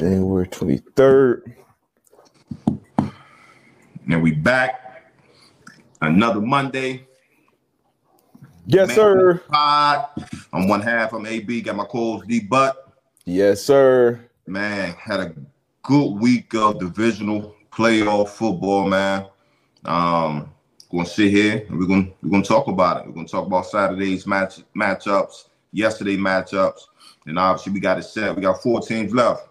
January 23rd. And we back. Another Monday. Yes, Man sir. Pod. I'm one half. I'm AB. Got my calls D Butt. Yes, sir. Man, had a good week of divisional playoff football, man. Um, gonna sit here and we're gonna we're gonna talk about it. We're gonna talk about Saturday's match matchups, yesterday matchups, and obviously we got it set. We got four teams left.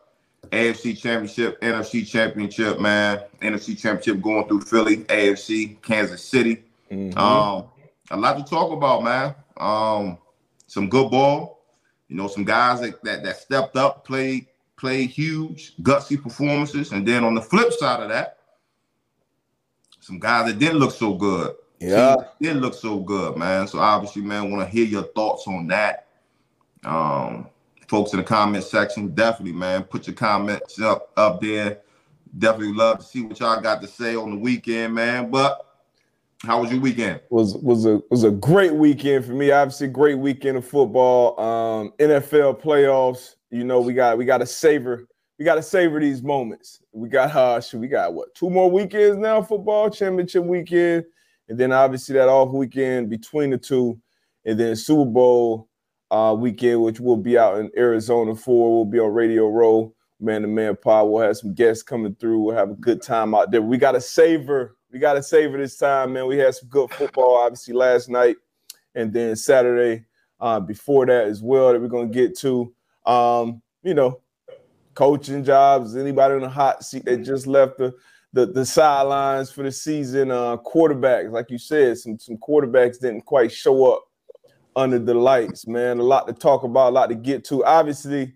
AFC Championship, NFC Championship, man. NFC Championship going through Philly, AFC, Kansas City. Mhm. Um, a lot to talk about, man. Um, some good ball. You know, some guys that, that that stepped up, played played huge, gutsy performances, and then on the flip side of that, some guys that didn't look so good. yeah. Didn't look so good, man. So obviously, man, want to hear your thoughts on that. Um, folks in the comment section, definitely, man, put your comments up up there. Definitely love to see what y'all got to say on the weekend, man. But how was your weekend? was was a was a great weekend for me. Obviously, great weekend of football. Um, NFL playoffs. You know, we got we got to savor we got to savor these moments. We got uh, we got what two more weekends now? Football championship weekend, and then obviously that off weekend between the two, and then Super Bowl uh, weekend, which will be out in Arizona for. We'll be on Radio Row, man to man pod. We'll have some guests coming through. We'll have a good time out there. We got to savor. We got to savor this time, man. We had some good football, obviously last night, and then Saturday uh, before that as well. That we're gonna get to. Um, you know, coaching jobs. Anybody in the hot seat that just left the the, the sidelines for the season. Uh, quarterbacks, like you said, some some quarterbacks didn't quite show up under the lights. Man, a lot to talk about, a lot to get to. Obviously,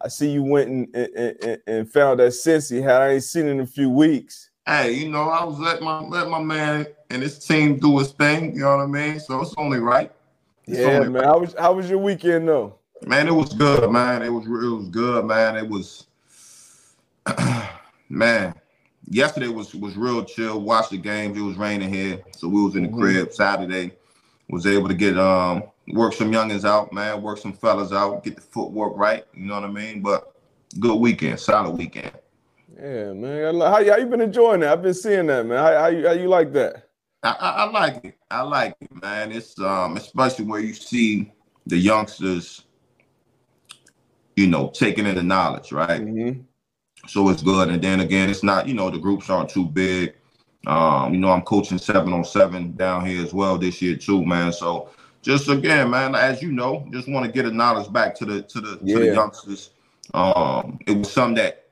I see you went and and, and, and found that Cincy had I ain't seen it in a few weeks. Hey, you know, I was let my let my man and his team do his thing. You know what I mean? So it's only right. It's Yeah, only man. How was how was your weekend though? Man, it was good, man. It was it was good, man. It was man. Yesterday was was real chill. Watched the games. It was raining here, so we was in the Mhm. crib. Saturday was able to get um work some youngins out, man. Work some fellas out. Get the footwork right. You know what I mean? But good weekend, solid weekend. Yeah, man. How, how you been enjoying that? I've been seeing that, man. How, how you how you like that? I, I, I like it. I like it, man. It's um especially where you see the youngsters, you know, taking in the knowledge, right? Mhm. So it's good. And then again, it's not, you know, the groups aren't too big. Um, you know, I'm coaching seven on seven down here as well this year too, man. So just again, man, as you know, just want to get the knowledge back to the to the to the youngsters. Um, it was something that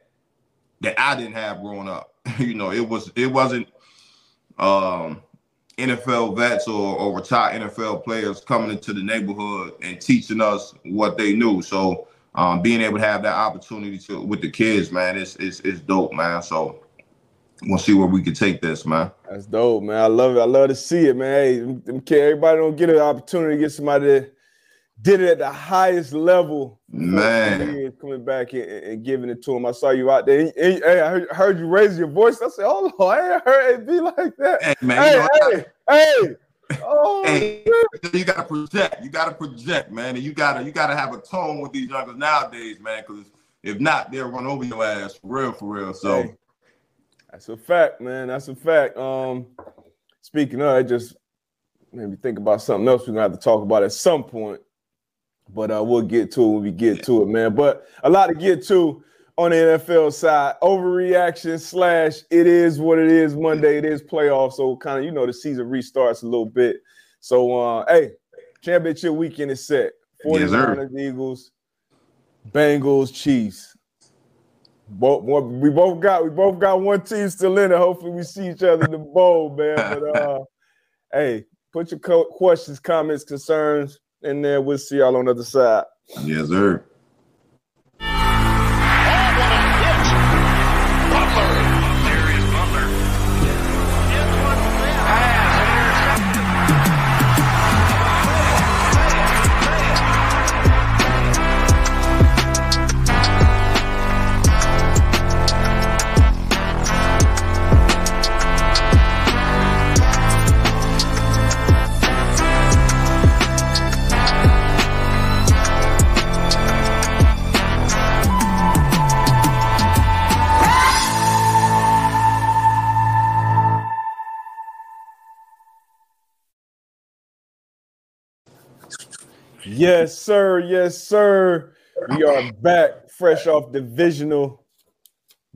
that I didn't have growing up. you know, it was it wasn't um NFL vets or, or retired NFL players coming into the neighborhood and teaching us what they knew. So um, being able to have that opportunity to with the kids, man, it's it's, it's dope, man. So we'll see where we can take this, man. That's dope, man. I love it. I love to see it, man. Hey, everybody don't get an opportunity to get somebody that did it at the highest level. Man. coming back and, and- giving it to him. I saw you out there. And- and- Hey, I heard, heard you raise your voice. I said, "Oh on, I ain't heard it be like that." Hey, man, you Hey, know, hey, hey. Oh, Hey. you gotta project. You gotta project, man, and you gotta you gotta have a tone with these youngers nowadays, man. Because if not, they'll run over your ass for real, for real. So Hey, that's a fact, man. That's a fact. Um, speaking of, it just made me think about something else we're gonna have to talk about at some point. But uh, we'll get to it when we get to it, man. But a lot to get to on the NFL side. Overreaction slash it is what it is. Monday it is playoffs, so kind of you know the season restarts a little bit. So uh, hey, championship weekend is set. Yes, 49ers, Eagles, Bengals, Chiefs. Both, both- we both got we both got one team still in it. Hopefully, we see each other in the bowl, man. But uh, hey, put your co- questions, comments, concerns in there. We'll see y'all on the other side. yes, sir. Yes, sir. Yes, sir. We are back, fresh off divisional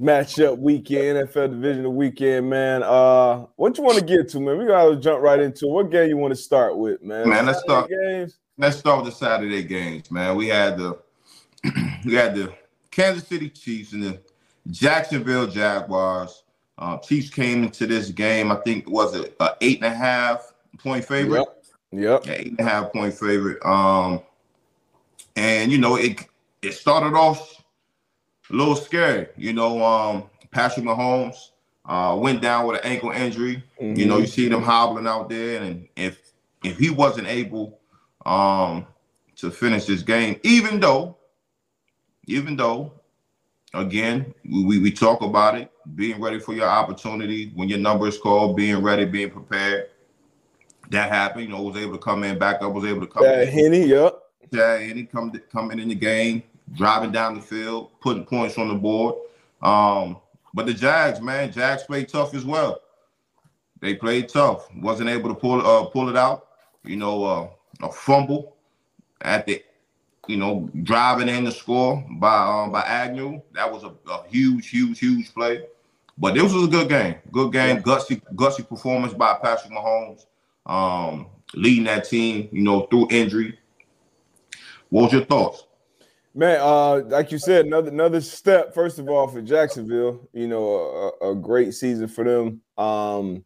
matchup weekend, NFL divisional weekend, man. Uh, what you want to get to, man? We gotta jump right into it. what game you want to start with, man. Man, let's start games. Let's start with the Saturday games, man. We had the we had the Kansas City Chiefs and the Jacksonville Jaguars. Uh, Chiefs came into this game, I think was it a eight and a half point favorite. Yep. Yep. Yeah, eight and a half point favorite. Um, and you know it it started off a little scary. You know, um, Patrick Mahomes uh, went down with an ankle injury. Mm-hmm. You know, you see them hobbling out there, and if if he wasn't able um, to finish this game, even though, even though, again, we, we talk about it, being ready for your opportunity when your number is called, being ready, being prepared. That happened. You know, was able to come in, back up, was able to come Yeah, in. Henne. Yep. Yeah, and he come coming in the game, driving down the field, putting points on the board. Um, but the Jags, man, Jags played tough as well. They played tough. Wasn't able to pull uh, pull it out. You know, uh, a fumble at the, you know, driving in the score by um, by Agnew. That was a, a huge, huge, huge play. But this was a good game. Good game. Gutsy, gutsy performance by Patrick Mahomes. Um, leading that team, you know, through injury. What was your thoughts? Man, uh, like you said, another another step. First of all, for Jacksonville, you know, a, a great season for them. Um,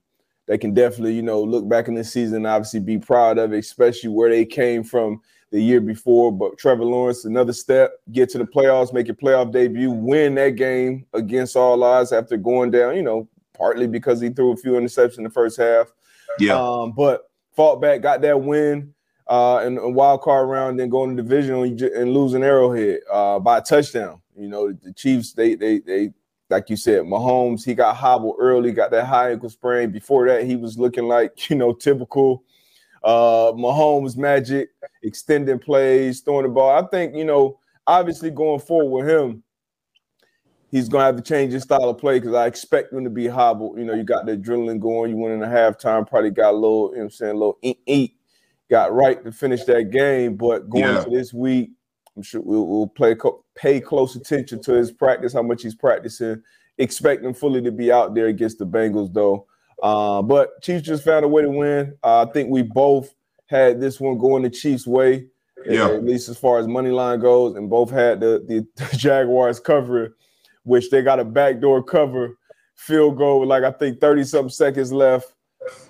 they can definitely, you know, look back in the season, and obviously be proud of it, especially where they came from the year before. But Trevor Lawrence, another step, get to the playoffs, make your playoff debut, win that game against all odds after going down. You know, partly because he threw a few interceptions in the first half. Yeah, Um, but fought back, got that win uh, in a wild card round, then going to divisional and and losing Arrowhead uh, by a touchdown. You know, the Chiefs, they they they like you said, Mahomes, he got hobbled early, got that high ankle sprain. Before that, he was looking like you know typical uh, Mahomes magic, extending plays, throwing the ball. I think you know, obviously going forward with him, he's gonna have to change his style of play because I expect him to be hobbled. You know, you got the adrenaline going, you went in the halftime, probably got a little, you know what I'm saying, a little eat, eat, got right to finish that game. But going Yeah. to this week, I'm sure we'll, we'll play co- pay close attention to his practice, how much he's practicing. Expect him fully to be out there against the Bengals, though. Uh, but Chiefs just found a way to win. Uh, I think we both had this one going the Chiefs' way, Yeah. at least as far as money line goes, and both had the, the, Jaguars cover, which they got a backdoor cover field goal with like I think 30 something seconds left.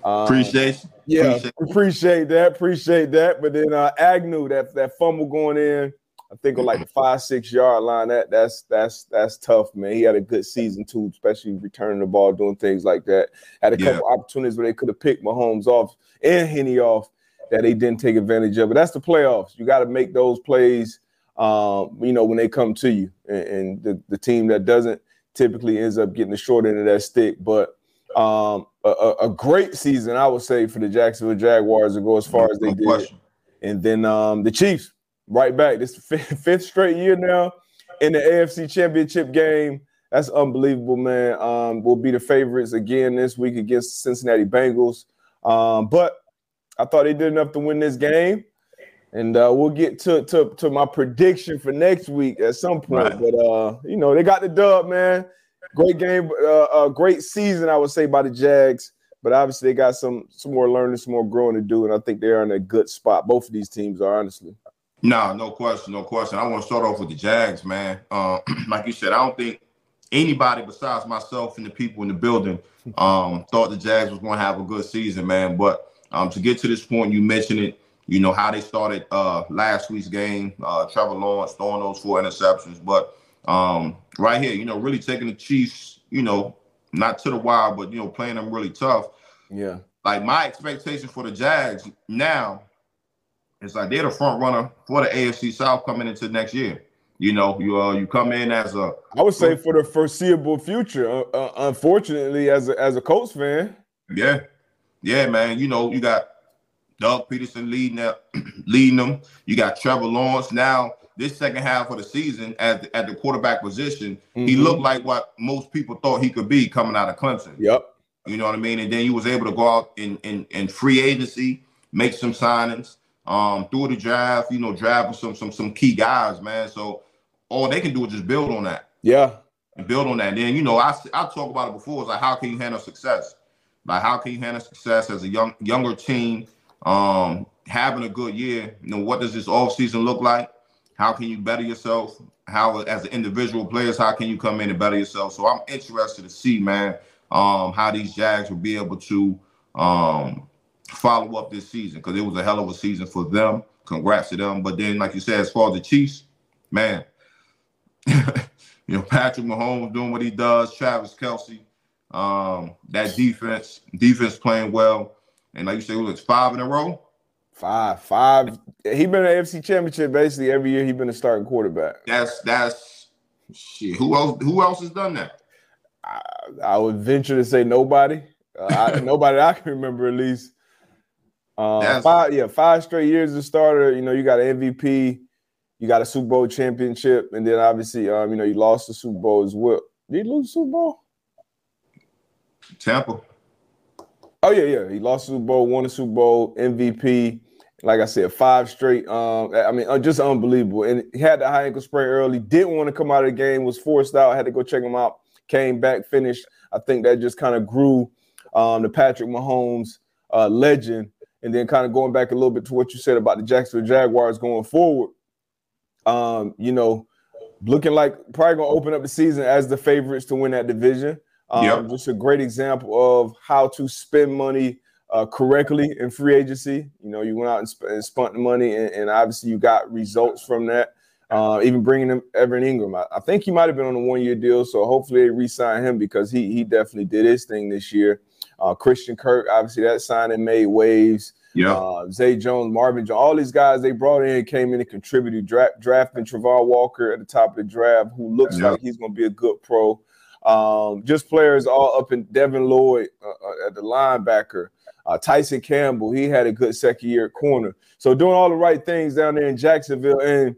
Um, appreciation. yeah, Appreciate- appreciate, that. Appreciate that. But then uh Agnew, that that fumble going in, I think on like the five, six yard line. That that's that's that's tough, man. He had a good season too, especially returning the ball, doing things like that. Had a Yeah. couple opportunities where they could have picked Mahomes off and Henne off that they didn't take advantage of. But that's the playoffs. You got to make those plays um, you know, when they come to you. And, and the, the team that doesn't typically ends up getting the short end of that stick. But um, a, a great season, I would say, for the Jacksonville Jaguars to go as far as they No did. question. And then um, the Chiefs, right back. This fifth, fifth straight year now in the AFC Championship game. That's unbelievable, man. Um, we'll be the favorites again this week against the Cincinnati Bengals. Um, but I thought they did enough to win this game. And uh, we'll get to, to to my prediction for next week at some point. Right. But uh, you know, they got the dub, man. Great game, uh, a great season, I would say, by the Jags. But obviously, they got some some more learning, some more growing to do, and I think they're in a good spot. Both of these teams are, honestly. No, no question, no question. I want to start off with the Jags, man. Uh, like you said, I don't think anybody besides myself and the people in the building um, thought the Jags was going to have a good season, man. But um, to get to this point, you mentioned it. You know how they started uh, last week's game. Uh, Trevor Lawrence throwing those four interceptions, but um, right here, you know, really taking the Chiefs, you know, not to the wild, but you know, playing them really tough Yeah, like my expectation for the Jags now is like they're the front runner for the AFC South coming into next year. You know, you uh, you come in as a I would say for the foreseeable future. Uh, uh, unfortunately, as a, as a Colts fan, yeah, yeah, man. You know, you got Doug Pederson leading that, leading them. You got Trevor Lawrence now. This second half of the season at the, at the quarterback position, he Mhm. looked like what most people thought he could be coming out of Clemson. yep, You know what I mean? And then he was able to go out in in, in free agency, make some signings. um, through the draft, you know, drafting some some some key guys, man. So all they can do is just build on that. Yeah. And build on that. And then, you know, I I talked about it before. It's like how can you handle success? Like how can you handle success as a young younger team, um, having a good year? You know, what does this off season look like? How can you better yourself? How as an individual players, how can you come in and better yourself? So I'm interested to see, man, um, how these Jags will be able to um follow up this season because it was a hell of a season for them. Congrats to them. But then, like you said, as far as the Chiefs, man, you know, Patrick Mahomes doing what he does, Travis Kelce, um, that defense, defense playing well. And like you said, it was five in a row. Five, five. He been an AFC championship basically every year. He been a starting quarterback. That's that's shit. Who else? Who else has done that? I, I would venture to say nobody. Uh, I, nobody I can remember at least. Uh, five, yeah, five straight years as a starter. You know, you got an MVP, you got a Super Bowl championship, and then obviously, um, you know, you lost the Super Bowl as well. Did he lose the Super Bowl? Tampa. Oh yeah, yeah. He lost Super Bowl, won the Super Bowl, MVP. Like I said, five straight. Um, I mean, uh, just unbelievable. And he had the high ankle sprain early. Didn't want to come out of the game. Was forced out. Had to go check him out. Came back, finished. I think that just kind of grew um, the Patrick Mahomes uh, legend and then kind of going back a little bit to what you said about the Jacksonville Jaguars going forward. Um, you know, looking like probably gonna open up the season as the favorites to win that division. Um, yep. Just a great example of how to spend money uh, correctly in free agency. You know, you went out and, sp- and spent the money, and, and, obviously you got results from that. Uh, even bringing him Evan Engram, I, I think he might have been on a one-year deal, so hopefully they re-sign him because he he definitely did his thing this year. Uh, Christian Kirk, obviously that signing made waves. Yeah. Uh, Zay Jones, Marvin Jones, all these guys they brought in came in and contributed, dra- drafting Travon Walker at the top of the draft, who looks like he's going to be a good pro. Um, just players all up in Devin Lloyd uh, uh, at the linebacker. Uh, Tyson Campbell, he had a good second year at corner. So doing all the right things down there in Jacksonville, and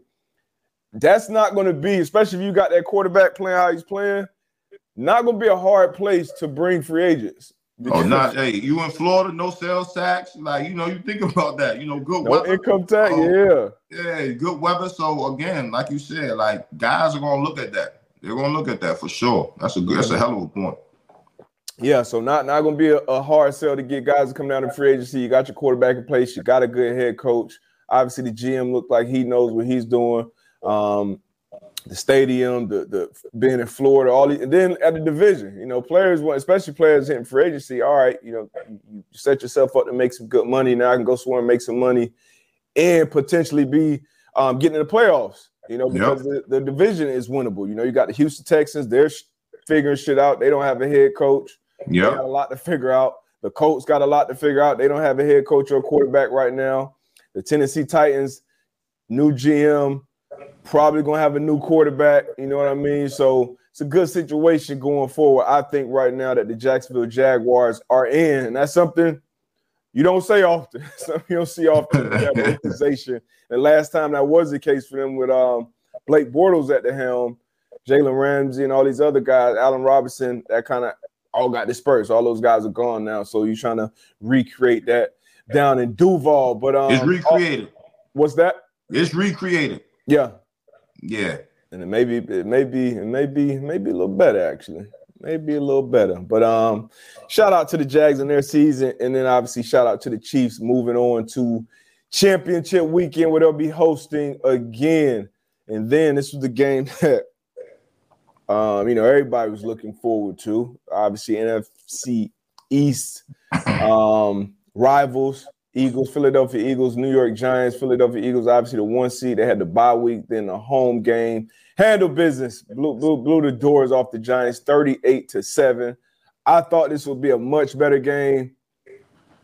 that's not going to be, especially if you got that quarterback playing how he's playing, not going to be a hard place to bring free agents. Oh, not hey, you in Florida, no sales tax. Like, you know, you think about that, you know, good no weather. income tax, oh, yeah. Yeah, good weather. So again, like you said, like guys are gonna look at that. They're gonna look at that for sure. That's a good, that's a hell of a point. Yeah, so not not gonna be a, a hard sell to get guys to come down to free agency. You got your quarterback in place, you got a good head coach. Obviously, the GM looked like he knows what he's doing. Um, the stadium, the the being in Florida, all these, and then at the division, you know, players want, especially players hitting free agency. All right, you know, you set yourself up to make some good money. Now I can go somewhere and make some money, and potentially be um, getting in the playoffs. You know, because yep. the, the, division is winnable. You know, you got the Houston Texans; they're figuring shit out. They don't have a head coach. Yeah, got a lot to figure out. The Colts got a lot to figure out. They don't have a head coach or a quarterback right now. The Tennessee Titans, new GM probably gonna have a new quarterback. You know what I mean? So it's a good situation going forward. I think right now that the Jacksonville Jaguars are in, and that's something you don't say often. you don't see often organization. The last time that was the case for them with um, Blake Bortles at the helm, Jalen Ramsey, and all these other guys, Allen Robinson, that kind of all got dispersed. All those guys are gone now. So you're trying to recreate that down in Duval. But um, it's recreated. what's that? It's recreated. Yeah, yeah. And it may be, it may be, it may be, maybe a little better actually. Maybe a little better. But um, shout out to the Jags in their season, and then obviously shout out to the Chiefs moving on to championship weekend where they'll be hosting again. And then this was the game that um, you know, everybody was looking forward to. Obviously, NFC East um, rivals. Eagles, Philadelphia Eagles, New York Giants, Philadelphia Eagles, obviously the one seed. They had the bye week, then the home game. Handle business, blew, blew, blew the doors off the Giants 38 to 7. I thought this would be a much better game.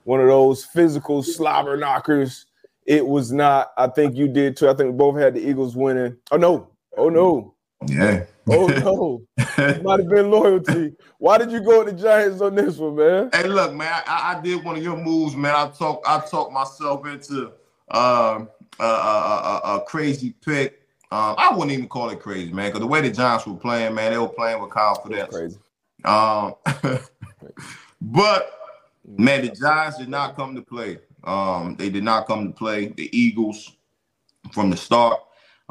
One of those physical slobber knockers. It was not. I think you did too. I think we both had the Eagles winning. Oh no. Oh no. Yeah. Oh no, it might have been loyalty. Why did you go with the Giants on this one, man? Hey, look, man, I, I did one of your moves, man. I talk, I talked myself into um, a, a, a, a, crazy pick. Um, I wouldn't even call it crazy, man, because the way the Giants were playing, man, they were playing with confidence. Crazy. Um, but man, the Giants did not come to play. Um, they did not come to play. The Eagles from the start.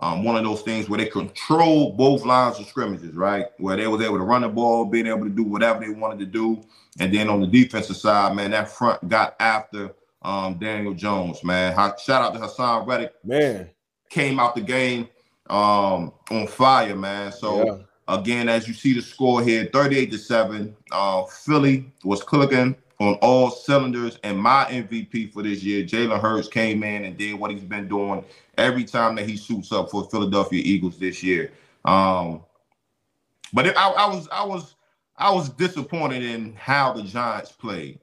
Um, one of those things where they control both lines of scrimmages, right? Where they was able to run the ball, being able to do whatever they wanted to do. And then on the defensive side, man, that front got after um, Daniel Jones, man. Shout out to Haason Reddick. Man. Came out the game um, on fire, man. So yeah. again, as you see the score here, 38 to 7. Uh, Philly was clicking on all cylinders, and my MVP for this year, Jalen Hurts, came in and did what he's been doing every time that he suits up for Philadelphia Eagles this year. Um, but it, I, I, was I was I was disappointed in how the Giants played.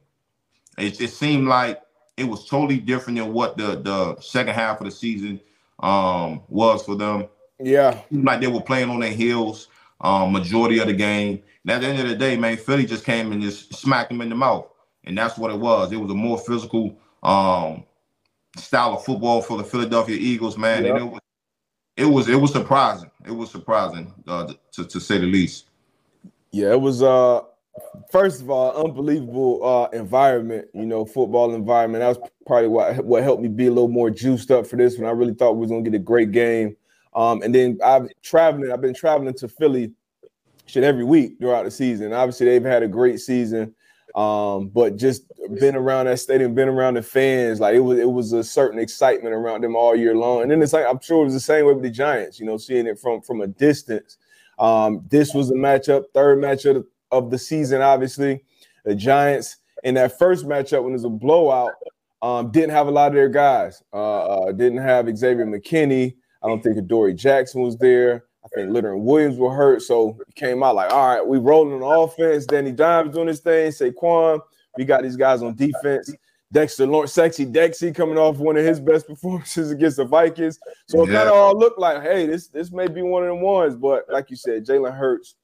It, it seemed like it was totally different than what the the second half of the season um, was for them. Yeah, like they were playing on their heels um, majority of the game. And at the end of the day, man, Philly just came and just smacked them in the mouth, and that's what it was. It was a more physical um, style of football for the Philadelphia Eagles, man. And it was it was it was surprising. It was surprising uh, to to say the least. Yeah, it was. uh First of all, unbelievable uh environment. You know, football environment. That was probably what what helped me be a little more juiced up for this one. I really thought we was gonna get a great game. Um, and then I've traveling. I've been traveling to Philly shit every week throughout the season. Obviously, they've had a great season. Um, but just been around that stadium, been around the fans, like it was it was a certain excitement around them all year long. And then it's like I'm sure it was the same way with the Giants, you know, seeing it from from a distance. Um, this was a matchup, third matchup of the season, obviously. The Giants in that first matchup when it was a blowout, um, didn't have a lot of their guys. Uh, uh, didn't have Xavier McKinney. I don't think Adoree Jackson was there. I think Leonard Williams were hurt, so it came out like, all right, we rolling on offense. Danny Dimes doing his thing. Saquon, we got these guys on defense. Dexter Lawrence, sexy Dexy coming off one of his best performances against the Vikings. So it yeah. kind of all looked like, hey, this this may be one of the ones. But like you said, Jalen Hurts,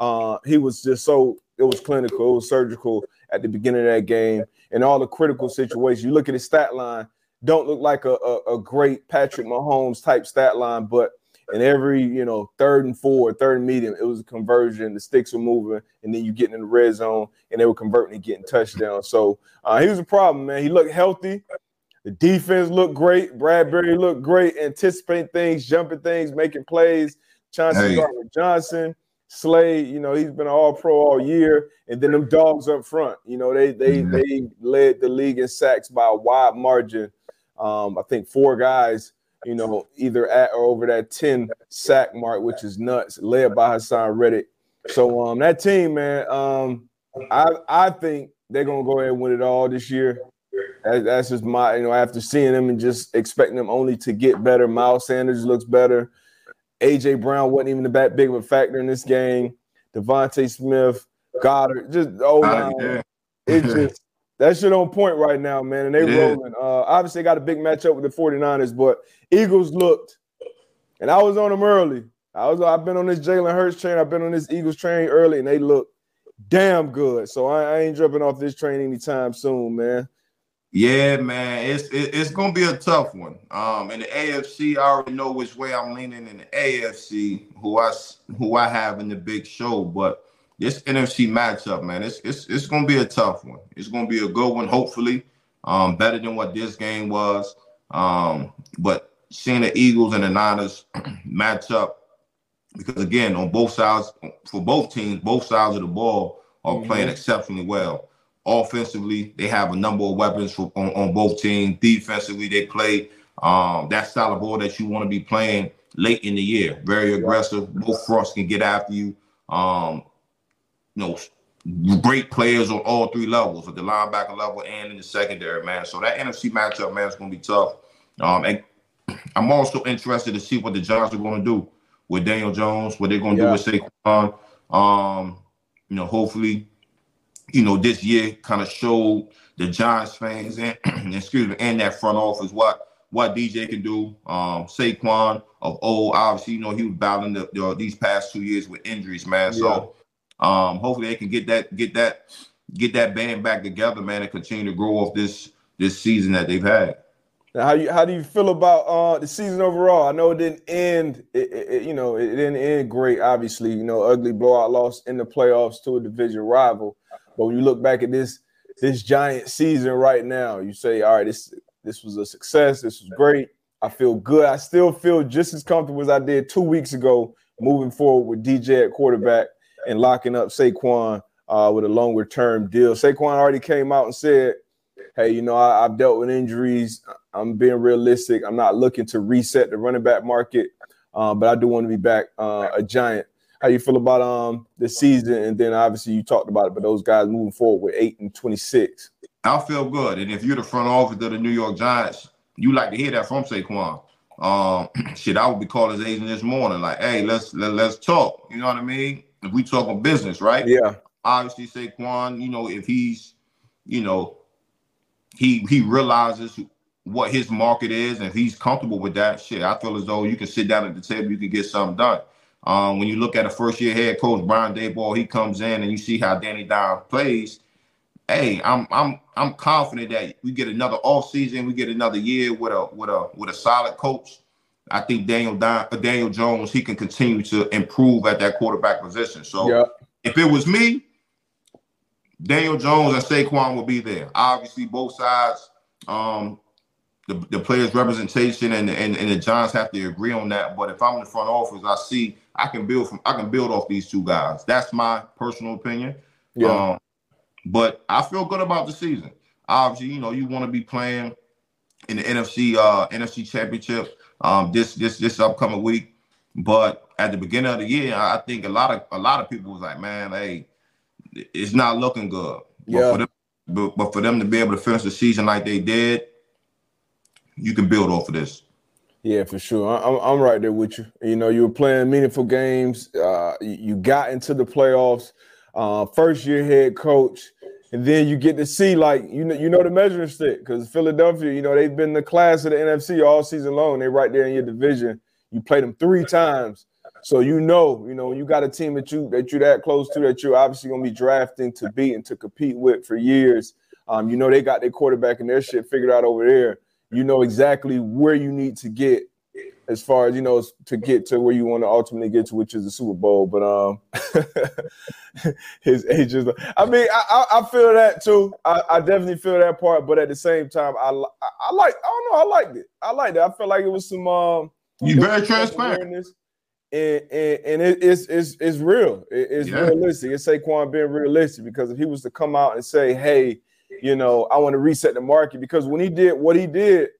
uh, he was just so it was clinical, it was surgical at the beginning of that game, and all the critical situations. You look at his stat line, don't look like a, a, a great Patrick Mahomes type stat line, but in every you know third and four, third and medium, it was a conversion. The sticks were moving, and then you getting in the red zone, and they were converting and getting touchdowns. So uh, he was a problem, man. He looked healthy. The defense looked great. Bradberry looked great, anticipating things, jumping things, making plays. Chauncey hey. Johnson, Slade, you know, he's been an all pro all year. And then them dogs up front, you know, they they mm-hmm. they led the league in sacks by a wide margin. Um, I think four guys you know, either at or over that 10 sack mark, which is nuts, led by Haason Reddick. So um that team, man, um, I I think they're gonna go ahead and win it all this year. That, that's just my, you know, after seeing them and just expecting them only to get better. Miles Sanders looks better. AJ Brown wasn't even that big of a factor in this game. DeVonta Smith, Goedert, just oh, yeah. it's just that shit on point right now, man. And they yeah. rolling. Uh, obviously, got a big matchup with the 49ers, but Eagles looked, and I was on them early. I was I've been on this Jalen Hurts train, I've been on this Eagles train early, and they look damn good. So I, I ain't jumping off this train anytime soon, man. Yeah, man, it's it, it's gonna be a tough one. Um, in the AFC, I already know which way I'm leaning in the AFC, who I who I have in the big show, but this NFC matchup, man, it's it's it's gonna be a tough one. It's gonna be a good one, hopefully. Um, better than what this game was. Um, but seeing the Eagles and the Niners match up, because again, on both sides, for both teams, both sides of the ball are mm-hmm. playing exceptionally well. Offensively, they have a number of weapons for, on, on both teams. Defensively, they play um, that style of ball that you want to be playing late in the year. Very aggressive. Both fronts can get after you. Um, you know, great players on all three levels, at the linebacker level and in the secondary, man. So that NFC matchup, man, is going to be tough. Um, and I'm also interested to see what the Giants are going to do with Daniel Jones, what they're going to yeah. do with Saquon. Um, you know, hopefully, you know, this year kind of showed the Giants fans and excuse me, and that front office what what DJ can do. Um, Saquon of old, obviously, you know, he was battling the, the, these past two years with injuries, man. Yeah. So um, hopefully they can get that get that get that band back together, man, and continue to grow off this this season that they've had. How you how do you feel about uh, the season overall? I know it didn't end, it, it, you know, it didn't end great. Obviously, you know, ugly blowout loss in the playoffs to a division rival. But when you look back at this this giant season right now. You say, all right, this this was a success. This was great. I feel good. I still feel just as comfortable as I did two weeks ago, moving forward with DJ at quarterback and locking up Saquon uh, with a longer term deal. Saquon already came out and said, "Hey, you know, I, have dealt with injuries. I'm being realistic. I'm not looking to reset the running back market, uh, but I do want to be back uh, a giant." How you feel about um the season? And then obviously you talked about it, but those guys moving forward with eight and twenty six. I feel good, and if you're the front office of the New York Giants, you like to hear that from Saquon. Um, shit, I would be calling his agent this morning, like, "Hey, let's let, let's talk." You know what I mean? If we talking business, right? Yeah. Obviously, Saquon, you know, if he's, you know, he he realizes what his market is, and if he's comfortable with that, shit, I feel as though you can sit down at the table, you can get something done. Um, when you look at a first year head coach, Brian Daboll, he comes in and you see how Danny Dimes plays. Hey, I'm I'm I'm confident that we get another off season, we get another year with a with a with a solid coach. I think Daniel Don, Daniel Jones he can continue to improve at that quarterback position. So yeah. if it was me, Daniel Jones and Saquon will be there. Obviously, both sides. Um, the, the players' representation and, and and the Giants have to agree on that. But if I'm in the front office, I see I can build from I can build off these two guys. That's my personal opinion. Yeah. Um, but I feel good about the season. Obviously, you know, you want to be playing in the NFC uh NFC championship um this this this upcoming week. But at the beginning of the year, I think a lot of a lot of people was like, man, hey, it's not looking good. Yeah. But for them, but, but for them to be able to finish the season like they did, you can build off of this. Yeah, for sure. I'm, I'm right there with you. You know, you were playing meaningful games. Uh, you got into the playoffs. Uh, first year head coach, and then you get to see like you know you know the measuring stick because Philadelphia, you know they've been the class of the NFC all season long. They're right there in your division. You played them three times, so you know you know you got a team that you that you that close to that you're obviously gonna be drafting to beat and to compete with for years. Um, you know they got their quarterback and their shit figured out over there you know exactly where you need to get as far as you know to get to where you want to ultimately get to, which is the Super Bowl. But um, his age is. I mean, I, I feel that too. I, I, definitely feel that part. But at the same time, I I like. I don't know. I liked it. I liked it. I felt like it was some. Um, you very transparent. And, and, and it, it's it's it's real. It, it's yeah. realistic. It's Saquon being realistic because if he was to come out and say, "Hey," you know, I want to reset the market because when he did what he did,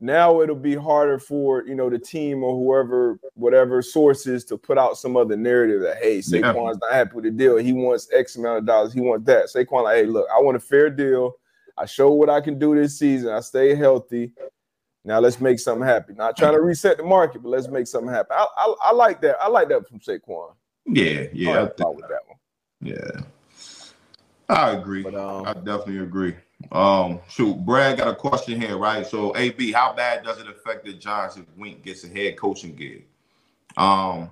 now it'll be harder for you know the team or whoever, whatever sources to put out some other narrative that hey, Saquon's yeah. not happy with the deal. He wants X amount of dollars. He wants that. Saquon, like, hey, look, I want a fair deal. I show what I can do this season. I stay healthy. Now let's make something happen. Not trying to reset the market, but let's make something happen. I, I, I like that. I like that from Saquon. Yeah, yeah, I, I with that one. Yeah. I agree. But, um, I definitely agree. Um, shoot, Brad got a question here, right? So, AB, how bad does it affect the Giants if Wink gets a head coaching gig? Um,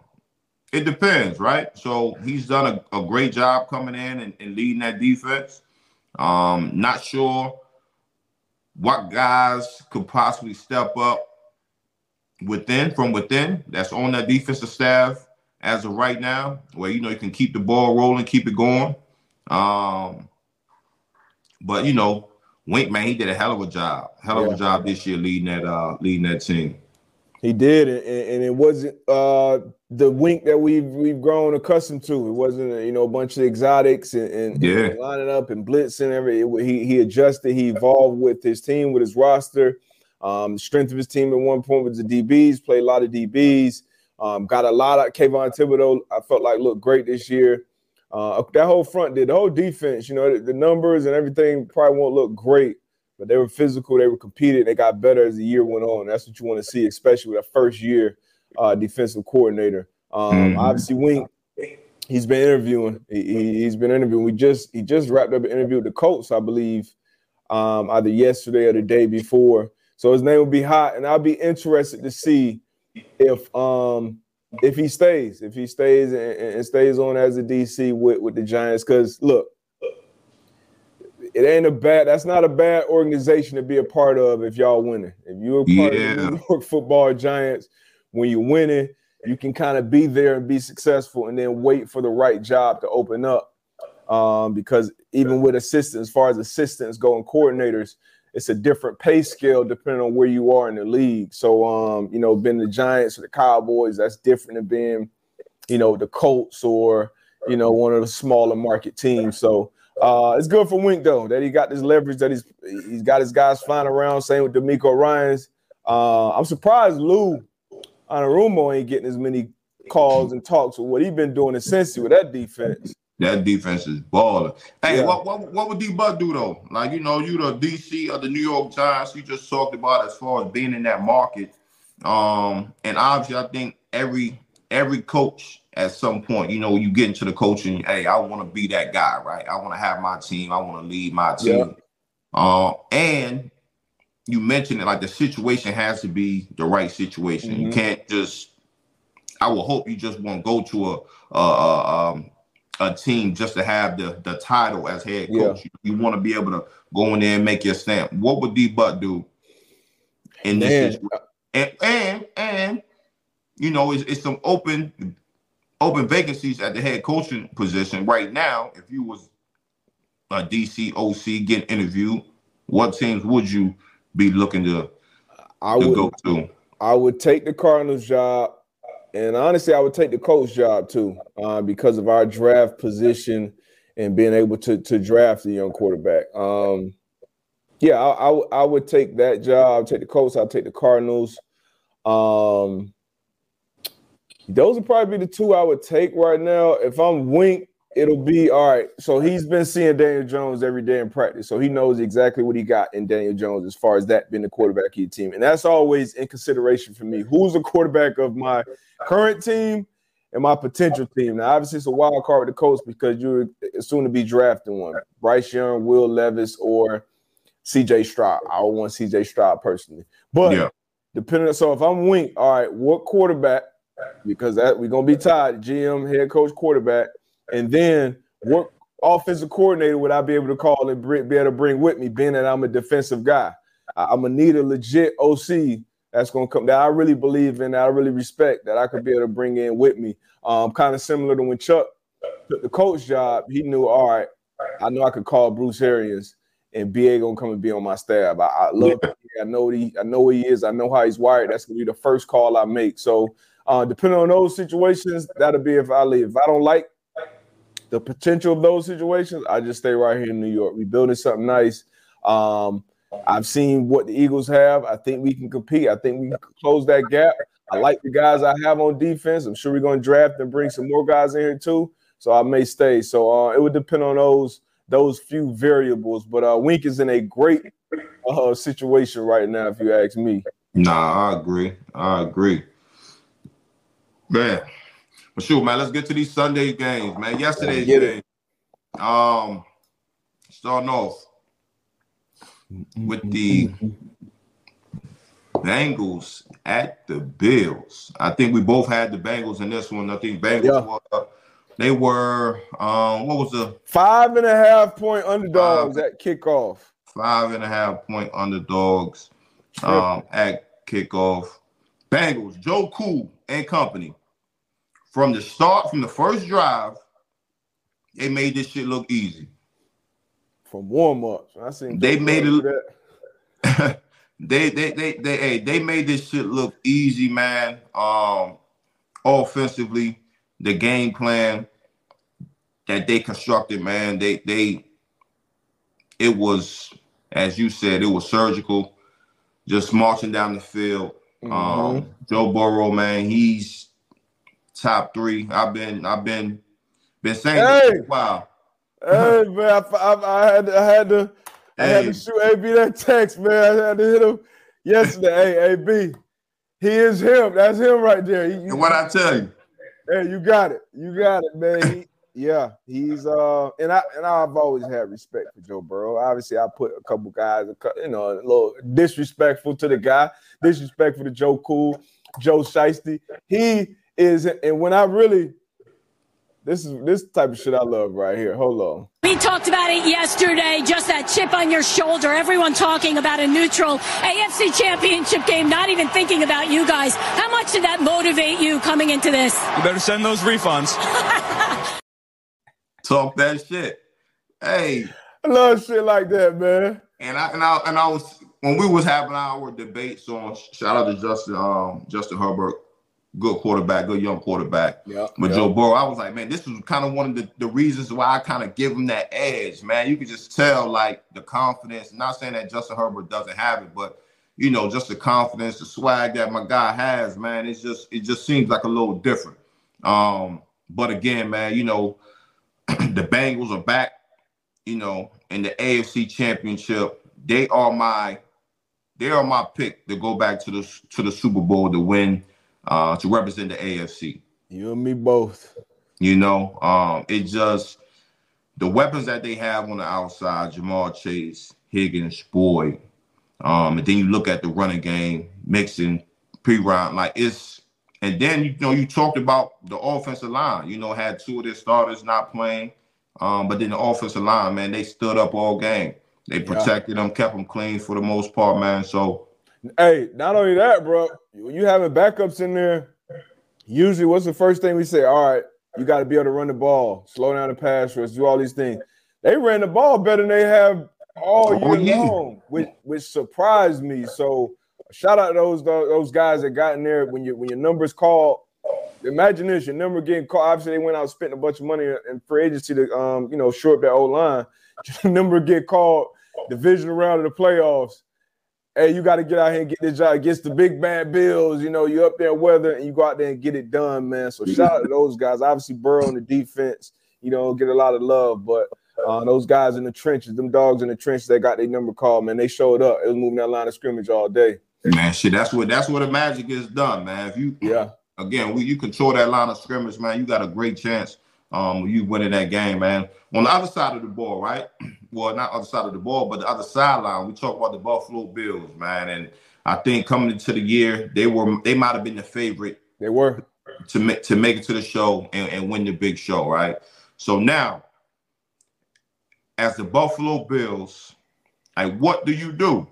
it depends, right? So he's done a, a great job coming in and, and, leading that defense. Um, not sure what guys could possibly step up within from within that's on that defensive staff as of right now, where you know you can keep the ball rolling, keep it going. Um, but you know, Wink man, he did a hell of a job, hell of yeah. a job this year leading that uh leading that team. He did, and, and it wasn't uh the Wink that we've we've grown accustomed to. It wasn't you know a bunch of exotics and, and, yeah. and lining up and blitzing every. It, he he adjusted, he evolved with his team, with his roster. Um, the strength of his team at one point was the DBs. Played a lot of DBs. Um, got a lot of Kayvon Thibodeaux. I felt like looked great this year. Uh, that whole front did the whole defense. You know, the, the, numbers and everything probably won't look great, but they were physical. They were competed. They got better as the year went on. That's what you want to see, especially with a first year uh, defensive coordinator. Um, mm-hmm. Obviously, Wink. He's been interviewing. He, has been interviewing. We just he just wrapped up an interview with the Colts, I believe, um, either yesterday or the day before. So his name will be hot, and I'll be interested to see if um, if he stays, if he stays and, and stays on as a DC with, with the Giants, because look, it ain't a bad. That's not a bad organization to be a part of if y'all winning. If you're a part yeah. of the New York Football Giants, when you're winning, you can kind of be there and be successful, and then wait for the right job to open up. um, because even with assistants, as far as assistants go and coordinators, it's a different pay scale depending on where you are in the league. So, um, you know, being the Giants or the Cowboys, that's different than being, you know, the Colts or you know one of the smaller market teams. So. Uh, it's good for Wink though that he got this leverage that he's he's got his guys flying around. Same with DeMeco Ryans. Uh, I'm surprised Lou on a Anarumo ain't getting as many calls and talks with what he's been doing in Cincy with that defense. That defense is balling. Hey, Yeah. what, what what would D Bud do though? Like you know, you the DC of the New York Giants. You just talked about as far as being in that market. Um, and obviously, I think every every coach at some point, you know, you get into the coaching. Hey, I want to be that guy, right? I want to have my team. I want to lead my team. Um, and you mentioned it like the situation has to be the right situation. You Mhm. can't just. I will hope you just won't go to a, a, a um a team just to have the the title as head Yeah. coach. You, you want to be able to go in there and make your stamp. What would D Butt do in this situation? And and and you know, it's, it's some open open vacancies at the head coaching position right now. If you was a DC OC getting interviewed, what teams would you be looking to, I to would go to? I would take the Cardinals job, and honestly, I would take the coach job too, uh, because of our draft position and being able to to draft a young quarterback. Um, yeah, I, I would- I would take that job. I'd take the Colts. I'd take the Cardinals. Um, those would probably be the two I would take right now. If I'm Wink, it'll be all right. So he's been seeing Daniel Jones every day in practice, so he knows exactly what he got in Daniel Jones as far as that being the quarterback of your team, and that's always in consideration for me. Who's the quarterback of my current team and my potential team? Now, obviously, it's a wild card with the Colts because you're soon to be drafting one: Bryce Young, Will Levis, or C.J. Stroud. I would want C.J. Stroud personally, but Yeah. depending on so if I'm Wink, all right, what quarterback? Because that we're gonna be tied, GM, head coach, quarterback, and then what offensive coordinator would I be able to call and bring, be able to bring with me, being that I'm a defensive guy? I, am gonna need a legit OC that's gonna come that I really believe in, that I really respect, that I could be able to bring in with me. Um, kind of similar to when Chuck took the coach job, he knew, all right, I know I could call Bruce Arians and BA gonna come and be on my staff. I, I love. I know he I know he is, I know how he's wired. That's gonna be the first call I make. So uh, depending on those situations, that'll be if I leave. If I don't like the potential of those situations, I just stay right here in New York. We building something nice. Um, I've seen what the Eagles have. I think we can compete. I think we can close that gap. I like the guys I have on defense. I'm sure we're going to draft and bring some more guys in here too. So I may stay. So uh, it would depend on those those few variables. But uh, Wink is in a great uh, situation right now, if you ask me. Nah, I agree. I agree. Man. But shoot, man, let's get to these Sunday games, man. Yesterday's game. Um starting off with the Bengals at the Bills. I think we both had the Bengals in this one. I think Bengals Yeah. were they were um what was the Five and a half point underdogs at kickoff. five and a half point underdogs um, at kickoff. Bengals, Joe Cool and company. From the start, from the first drive, they made this shit look easy. From warm ups. I seen They made it- they, they, they, they, hey, they made this shit look easy, man. Um, offensively, the game plan that they constructed, man, they, they, it was, as you said, it was surgical, just marching down the field. Mhm. Um, Joe Burrow, man, he's top three. I've been, I've been, been saying this for a while. Hey man, I, I, I had to, I had to, I had to shoot AB that text, man. I had to hit him yesterday. Hey, AB, he is him. That's him right there. He, And what I tell you, hey, you got it. You got it, man. He, yeah, he's uh, and I and I've always had respect for Joe Burrow. Obviously, I put a couple guys, you know, a little disrespectful to the guy, disrespectful to Joe Cool, Joe Shiesty. He is, and when I really, this is this type of shit I love right here. Hold on. We talked about it yesterday, just that chip on your shoulder. Everyone talking about a neutral AFC championship game, not even thinking about you guys. How much did that motivate you coming into this? You better send those refunds. Talk that shit. Hey, I love shit like that, man. and I and I and I was when we was having our debates on shout out to Justin um Justin Herbert, good quarterback, good young quarterback. Yeah. But Joe Burrow, I was like, man, this is kind of one of the, the reasons why I kind of give him that edge, man. You could just tell like the confidence. Not saying that Justin Herbert doesn't have it, but you know, just the confidence, the swag that my guy has, man. It's just it just seems like a little different. Um, but again, man, you know, the Bengals are back, you know, in the AFC championship. They are my they are my pick to go back to the to the Super Bowl to win, uh, to represent the AFC. You and me both. You know, um, it just the weapons that they have on the outside, Ja'Marr Chase, Higgins, Boyd, um, and then you look at the running game, Mixon Perine, like it's and then you know you talked about the offensive line, you know, had two of their starters not playing. Um, but then the offensive line, man, they stood up all game. They Yeah. protected them, kept them clean for the most part, man. So Hey, not only that, bro. You having backups in there, usually what's the first thing we say? All right, you got to be able to run the ball, slow down the pass rush, do all these things. They ran the ball better than they have all Oh, year yeah. long, which which surprised me. So shout out to those those guys that got in there when you when your numbers called. Imagine this: your number getting called. Obviously, they went out spent a bunch of money in free agency to um you know shore up that old line. Your number get called division round of the playoffs hey, you got to get out here and get this job against the big bad bills. You know, you're up there weather and you go out there and get it done, man. So shout out to those guys. Obviously, Burrow in the defense, you know, get a lot of love, but uh, those guys in the trenches, them dogs in the trenches, they got their number called, man. They showed up. It was moving that line of scrimmage all day. man, shit, that's what that's where the magic is done, man. If you Yeah, again, we, you control that line of scrimmage, man. You got a great chance um you winning that game, man. On the other side of the ball, right? Well, not other side of the ball, but the other sideline. We talk about the Buffalo Bills, man, and I think coming into the year, they were they might have been the favorite they were. to make to make it to the show and, and win the big show, right? So now, as the Buffalo Bills, like what do you do?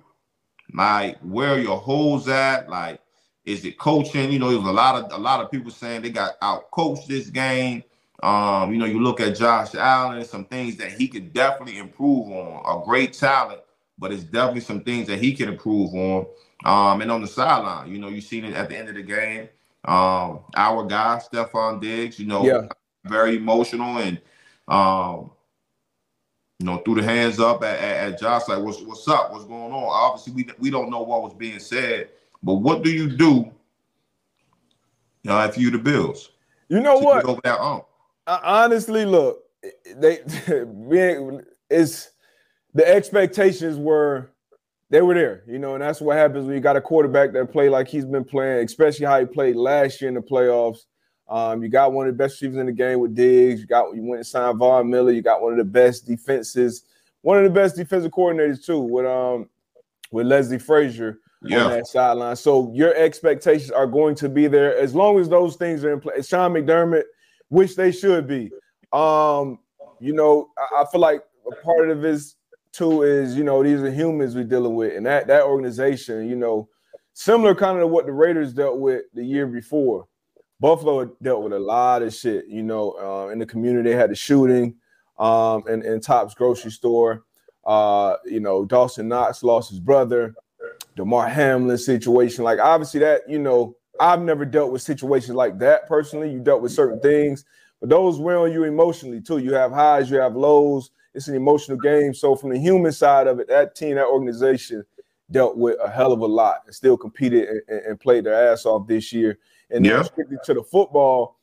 Like where are your holes at? Like, is it coaching? You know, there's a lot of a lot of people saying they got out coached this game. Um, you know, you look at Josh Allen, some things that he could definitely improve on. A great talent, but it's definitely some things that he can improve on. Um, and on the sideline, you know, you seen it at the end of the game. Um, our guy, Stefon Diggs, you know, Yeah. very emotional and um, you know, threw the hands up at, at, at Josh, like, what's what's up? What's going on? Obviously, we we don't know what was being said, but what do you do you know, if you the Bills? You know to what? get over that hump? I- honestly, look, they we it's the expectations were they were there, you know, and that's what happens when you got a quarterback that play like he's been playing, especially how he played last year in the playoffs. Um, you got one of the best receivers in the game with Diggs. You got you went and signed Von Miller. You got one of the best defenses, one of the best defensive coordinators too, with um with Leslie Frazier on Yeah, that sideline. So your expectations are going to be there as long as those things are in place. Sean McDermott, which they should be. Um, you know, I, I feel like a part of this too is you know these are humans we're dealing with, and that that organization, you know, similar kind of to what the Raiders dealt with the year before. Buffalo dealt with a lot of shit, you know, uh, in the community. They had the shooting um, in, in Tops grocery store. Uh, you know, Dawson Knox lost his brother. Damar Hamlin situation. Like obviously that, you know, I've never dealt with situations like that personally. You dealt with certain things, but those weigh on you emotionally too. You have highs, you have lows. It's an emotional game. So from the human side of it, that team, that organization dealt with a hell of a lot and still competed and, and- played their ass off this year. And then Yeah. to the football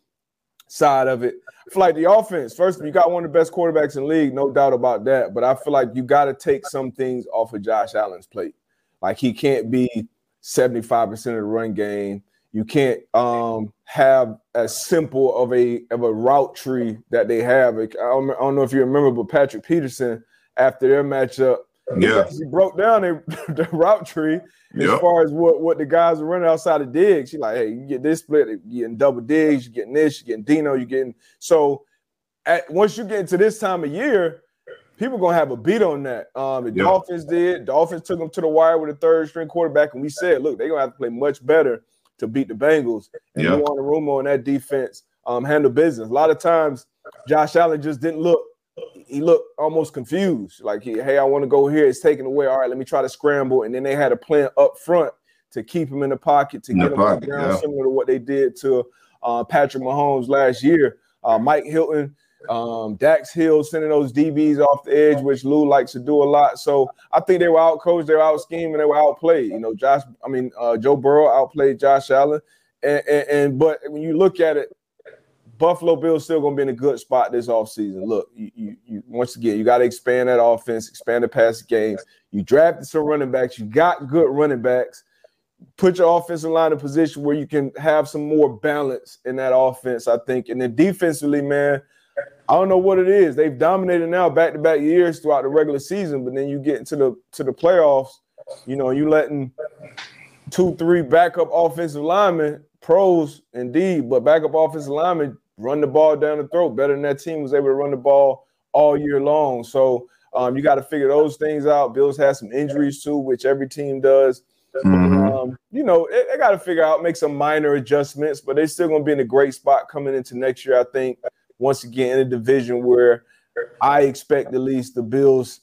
side of it, I feel like the offense, first, you got one of the best quarterbacks in the league, no doubt about that. But I feel like you got to take some things off of Josh Allen's plate. Like he can't be 75% of the run game. You can't um, have as simple of a of a route tree that they have. Like, I don't, I don't know if you remember, but Patrick Peterson after their matchup, he yeah, actually broke down their, the route tree as yeah. far as what, what the guys were running outside of Diggs. You're like, hey, you get this split, you're getting double Diggs, you're getting this, you're getting Dino, you're getting so at once you get into this time of year, people gonna have a beat on that. Um, the Yeah. Dolphins did. Dolphins took them to the wire with a third string quarterback, and we said, look, they're gonna have to play much better to beat the Bengals. And Yeah. Lou Anarumo and that defense um, handle business. A lot of times, Josh Allen just didn't look he looked almost confused. Like, he, hey, I want to go here. It's taken away. All right, let me try to scramble. And then they had a plan up front to keep him in the pocket to In get him pocket, ground, yeah. similar to what they did to uh, Patrick Mahomes last year. Uh, Mike Hilton, um, Dax Hill sending those DBs off the edge, which Lou likes to do a lot. So I think they were out coached, they were out schemed, and they were outplayed. You know, Josh, I mean, uh, Joe Burrow outplayed Josh Allen. And, and, and but when you look at it, Buffalo Bills still gonna be in a good spot this offseason. Look, you, you, you once again you got to expand that offense, expand the pass games. You drafted some running backs, you got good running backs. Put your offensive line in position where you can have some more balance in that offense, I think. And then defensively, man, I don't know what it is. They've dominated now back to back years throughout the regular season, but then you get into the to the playoffs, you know, you letting two, three backup offensive linemen, pros indeed, but backup offensive linemen run the ball down the throat better than that team was able to run the ball all year long. So um, you got to figure those things out. Bills had some injuries too, which every team does. Mhm. Um, you know, they, they got to figure out, make some minor adjustments, but they're still going to be in a great spot coming into next year. I think once again in a division where I expect at least the Bills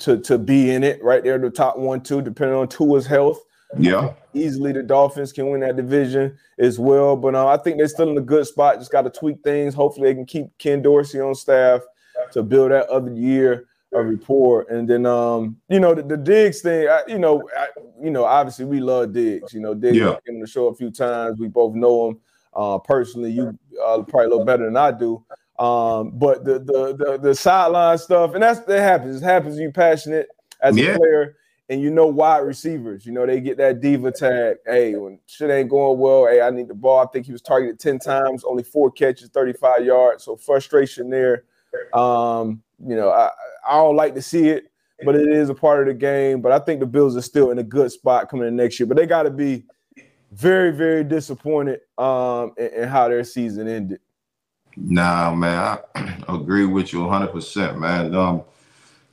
to to be in it right there, the top one, two, depending on Tua's health. Yeah. Easily, the Dolphins can win that division as well. But uh, I think they're still in a good spot. Just got to tweak things. Hopefully, they can keep Ken Dorsey on staff to build that other year of rapport. And then, um, you know, the, the Diggs thing. I, you know, I, you know, obviously we love Diggs. You know, Diggs Yeah. came on the show a few times. We both know him uh, personally. You uh, probably little better than I do. Um, but the the the, the sideline stuff, and that's that happens. It happens. when You passionate as Yeah. a player, and you know wide receivers. You know they get that diva tag. Hey, when shit ain't going well, hey, I need the ball. I think he was targeted ten times, only four catches, thirty five yards. So frustration there. Um, you know, I I don't like to see it, but it is a part of the game. But I think the Bills are still in a good spot coming in next year. But they got to be very very disappointed um in, in how their season ended. Nah, man, I agree with you 100%, man. Um,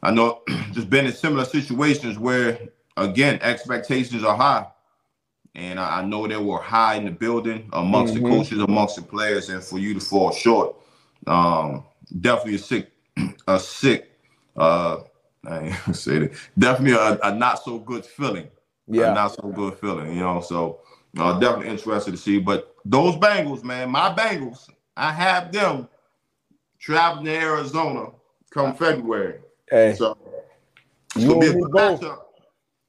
I know just been in similar situations where, again, expectations are high. And I, I know they were high in the building amongst Mhm. the coaches, amongst the players, and for you to fall short, um, definitely a sick, a sick, uh, I ain't say that, definitely a, a not so good feeling. a Yeah. not so good feeling, you know. So uh, definitely interested to see. But those Bengals, man, my Bengals, I have them traveling to Arizona come February. Hey, So it's you gonna be both.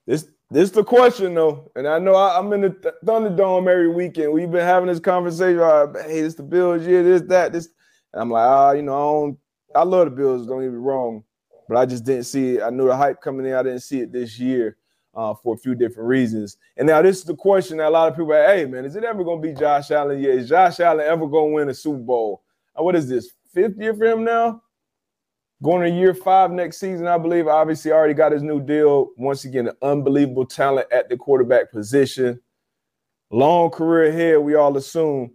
This this the question though, and I know I, am in the Th- Thunderdome every weekend. We've been having this conversation. right, hey, this the Bills, yeah, this that this, and I'm like, ah, you know, I don't. I love the Bills. Don't get me wrong, but I just didn't see it. I knew the hype coming in. I didn't see it this year uh, for a few different reasons. And now this is the question that a lot of people are, hey man, is it ever gonna be Josh Allen? Yeah, is Josh Allen ever gonna win a Super Bowl? Uh, what is this fifth year for him now? Going to year five next season, I believe. Obviously, already got his new deal. Once again, an unbelievable talent at the quarterback position. Long career ahead, we all assume.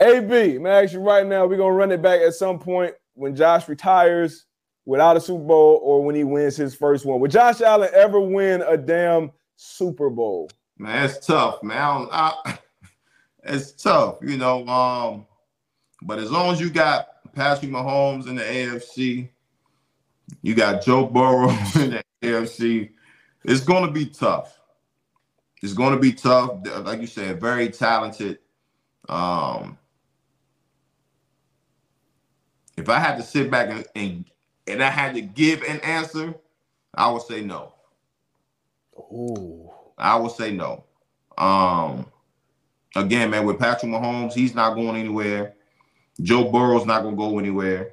AB, man, ask you right now, we're gonna run it back at some point when Josh retires without a Super Bowl or when he wins his first one. Would Josh Allen ever win a damn Super Bowl? Man, it's tough, man. I I- it's tough, you know. Um, but as long as you got Patrick Mahomes in the AFC, you got Joe Burrow in the AFC, it's gonna be tough. It's gonna be tough. Like you said, very talented. Um, if I had to sit back and, and and I had to give an answer, I would say no. Ooh. I would say no. Um, again, man, with Patrick Mahomes, he's not going anywhere. Joe Burrow's not going to go anywhere.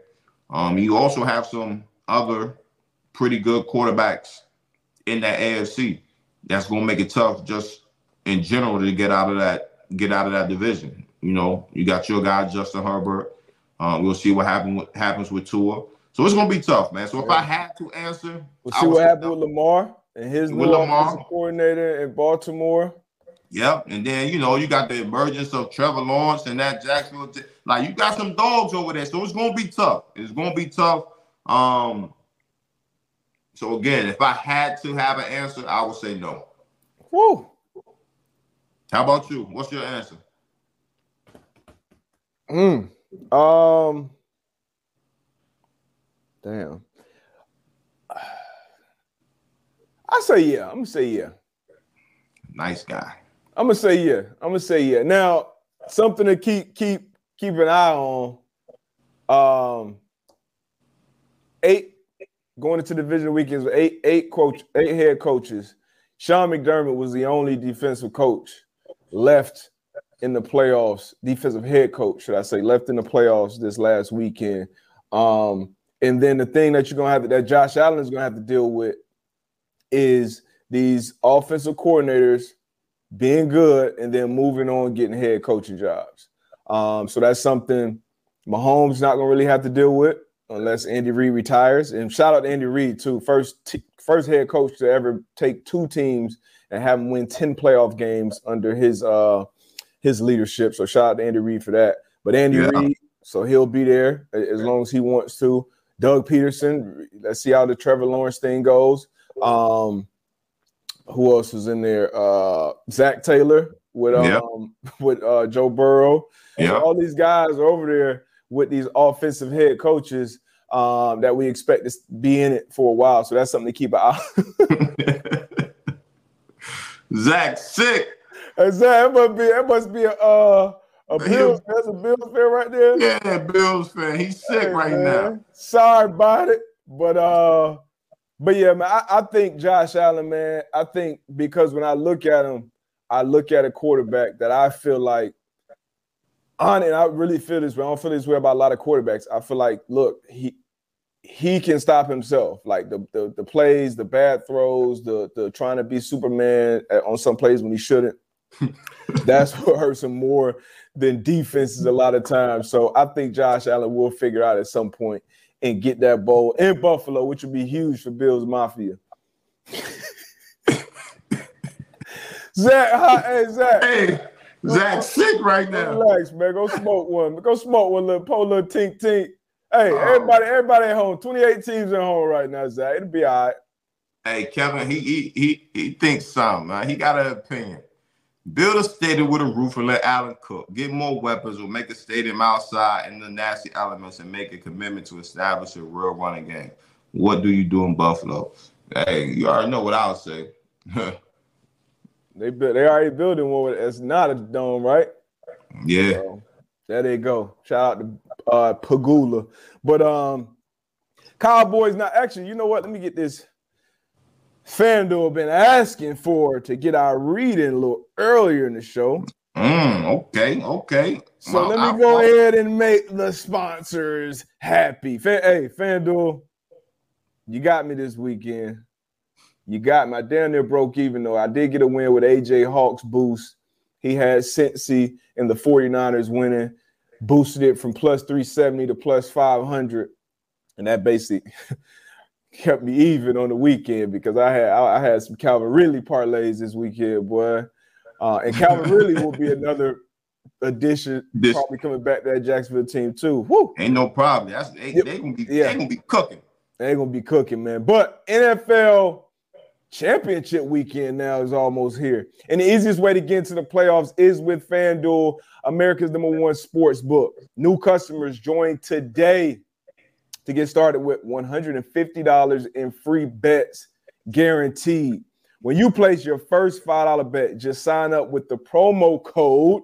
Um, you also have some other pretty good quarterbacks in that AFC. That's going to make it tough, just in general, to get out of that get out of that division. You know, you got your guy Justin Herbert. Um, we'll see what happen what happens with Tua. So it's going to be tough, man. So if I had to answer, We'll I see would what happened with Lamar and his With Lamar. coordinator in Baltimore. Yep, and then you know you got the emergence of Trevor Lawrence and that Jacksonville. t- Like you got some dogs over there, so it's gonna be tough. It's gonna be tough. Um. So again, if I had to have an answer, I would say no. Woo. How about you? What's your answer? Mm. Um, Damn. I say yeah. I'm gonna say yeah. Nice guy. I'm gonna say yeah. I'm gonna say yeah. Now, something to keep keep keep an eye on. Um, eight going into division weekends with eight eight coach eight head coaches. Sean McDermott was the only defensive coach left in the playoffs. Defensive head coach, should I say, left in the playoffs this last weekend. Um, and then the thing that you're gonna have to, that Josh Allen is gonna have to deal with is these offensive coordinators being good and then moving on getting head coaching jobs. Um, so that's something Mahomes not gonna really have to deal with unless Andy Reid retires. And shout out to Andy Reid too, first t- first head coach to ever take two teams and have them win ten playoff games under his uh his leadership. So shout out to Andy Reid for that. But Andy Yeah. Reid, so he'll be there as long as he wants to. Doug Pederson, let's see how the Trevor Lawrence thing goes. Um, who else was in there? Uh, Zac Taylor with um, with uh, Joe Burrow. Yeah. all these guys are over there with these offensive head coaches um, that we expect to be in it for a while. So that's something to keep an eye. On. Zach sick. Zach, that must be that must be a uh, a Bills. That's a Bills fan right there. Yeah, Bills fan. He's sick Hey, right man. now. Sorry about it, but uh, but yeah, man, I, I think Josh Allen, man, I think because when I look at him, I look at a quarterback that I feel like on and I really feel this way. I don't feel this way about a lot of quarterbacks. I feel like, look, he he can stop himself. Like the the, the plays, the bad throws, the the trying to be Superman on some plays when he shouldn't. That's what hurts him more than defenses a lot of times. So I think Josh Allen will figure out at some point and get that bowl in Buffalo, which would be huge for Bills Mafia. Zach, hi, hey Zach. Hey, Zach sick right now. Relax, man. Go smoke one. Go smoke one little pull a little tink tink. Hey, Oh. everybody, everybody at home. 28 teams at home right now, Zach. It'll be all right. Hey, Kevin, he he he he thinks something, man. He got an opinion. Build a stadium with a roof and let Allen cook. Get more weapons or make a stadium outside in the nasty elements and make a commitment to establish a real running game. What do you do in Buffalo? Hey, you already know what I'll say. They built they already building one that's not a dome, right? yeah. So there they go. Shout out to uh Pegula. But um Cowboys now actually, you know what? Let me get this. FanDuel been asking for to get our reading a little earlier in the show. Mm, okay, okay. So Well, let I- me go ahead and make the sponsors happy. Fan, hey, FanDuel, you got me this weekend. You got me. I damn near broke even though. I did get a win with AJ Hawk's boost. He had Cincy and the 49ers winning, boosted it from plus 370 to plus 500. And that basically kept me even on the weekend because I had I, I had some Calvin Ridley parlays this weekend, boy. Uh, and Calvin Ridley will be another addition, This- probably coming back to that Jacksonville team too. Woo! Ain't no problem. That's they, Yep. they gonna be Yeah. they gonna be cooking. They're gonna be cooking, man. But NFL championship weekend now is almost here. And the easiest way to get into the playoffs is with FanDuel, America's number one sports book. New customers join today to get started with $150 in free bets guaranteed. When you place your first $5 bet, just sign up with the promo code.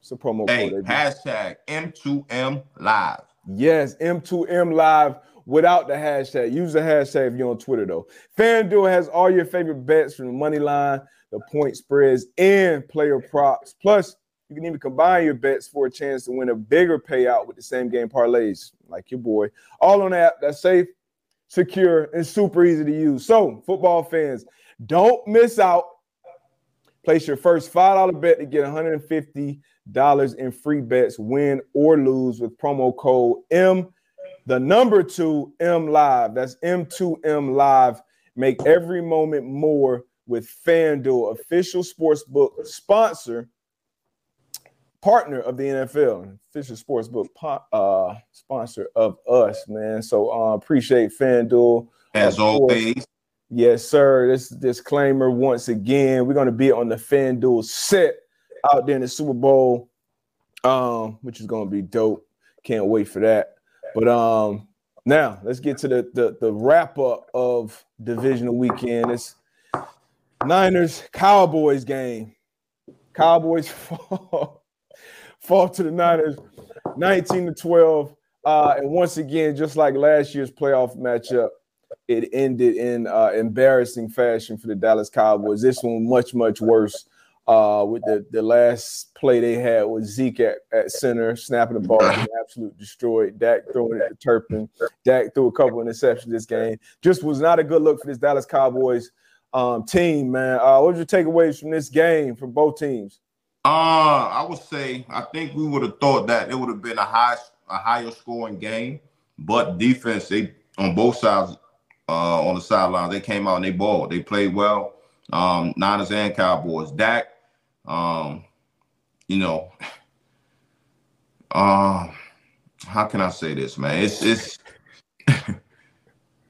It's a promo Hey, code. hashtag M2M live. Yes, M2M Live without the hashtag. Use the hashtag if you're on Twitter, though. FanDuel has all your favorite bets from the money line, the point spreads, and player props. Plus, you can even combine your bets for a chance to win a bigger payout with the same game parlays, like your boy. All on the app that's safe, secure, and super easy to use. So, football fans, don't miss out. Place your first $5 bet to get $150 in free bets, win or lose with promo code M, the number two M Live. That's M2M Live. Make every moment more with FanDuel, official sportsbook sponsor, partner of the NFL, official sportsbook po- uh, sponsor of us, man. So uh, appreciate FanDuel. As always. Yes, sir. This disclaimer once again. We're gonna be on the FanDuel set out there in the Super Bowl, um, which is gonna be dope. Can't wait for that. But um, now let's get to the the, the wrap up of divisional weekend. It's Niners Cowboys game. Cowboys fall, fall to the Niners 19 to 12. Uh, and once again, just like last year's playoff matchup, it ended in uh, embarrassing fashion for the Dallas Cowboys. This one much, much worse. Uh, with the, the last play they had was Zeke at, at center, snapping the ball, absolute destroyed. Dak throwing it to Turpin. Dak threw a couple interceptions this game. Just was not a good look for this Dallas Cowboys um, team, man. Uh, what was your takeaways from this game from both teams? Uh, I would say I think we would have thought that it would have been a high, a higher scoring game, but defense they on both sides, uh, on the sideline they came out and they balled. They played well. Um, Niners and Cowboys. Dak, um, you know, um, how can I say this, man? It's it's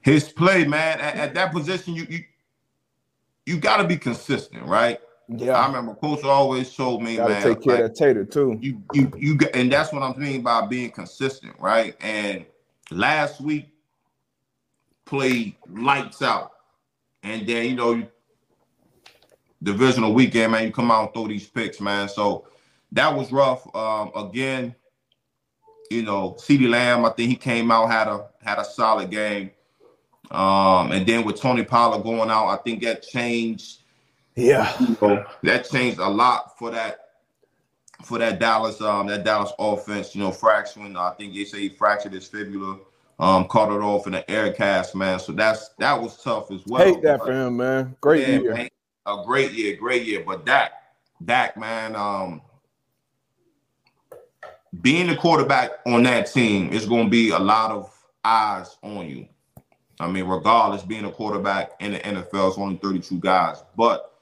his play, man. At, at that position, you you you got to be consistent, right? Yeah, I remember Coach always told me, gotta man, take care like, of that tater too. you you you get, and that's what I'm mean by being consistent, right? And last week played lights out, and then you know, you, divisional weekend, man, you come out and throw these picks, man. So that was rough. Um, again, you know, CeeDee Lamb, I think he came out had a had a solid game. Um, and then with Tony Pollard going out, I think that changed Yeah, you know, that changed a lot for that for that Dallas um that Dallas offense. You know, fracturing. I think they say he fractured his fibula, um, caught it off in the air cast, man. So that's that was tough as well. hate that for him, man. Great yeah, year. man, a great year, great year. But Dak, Dak, man, um, being the quarterback on that team is going to be a lot of eyes on you. I mean, regardless, being a quarterback in the NFL, is only 32 guys. But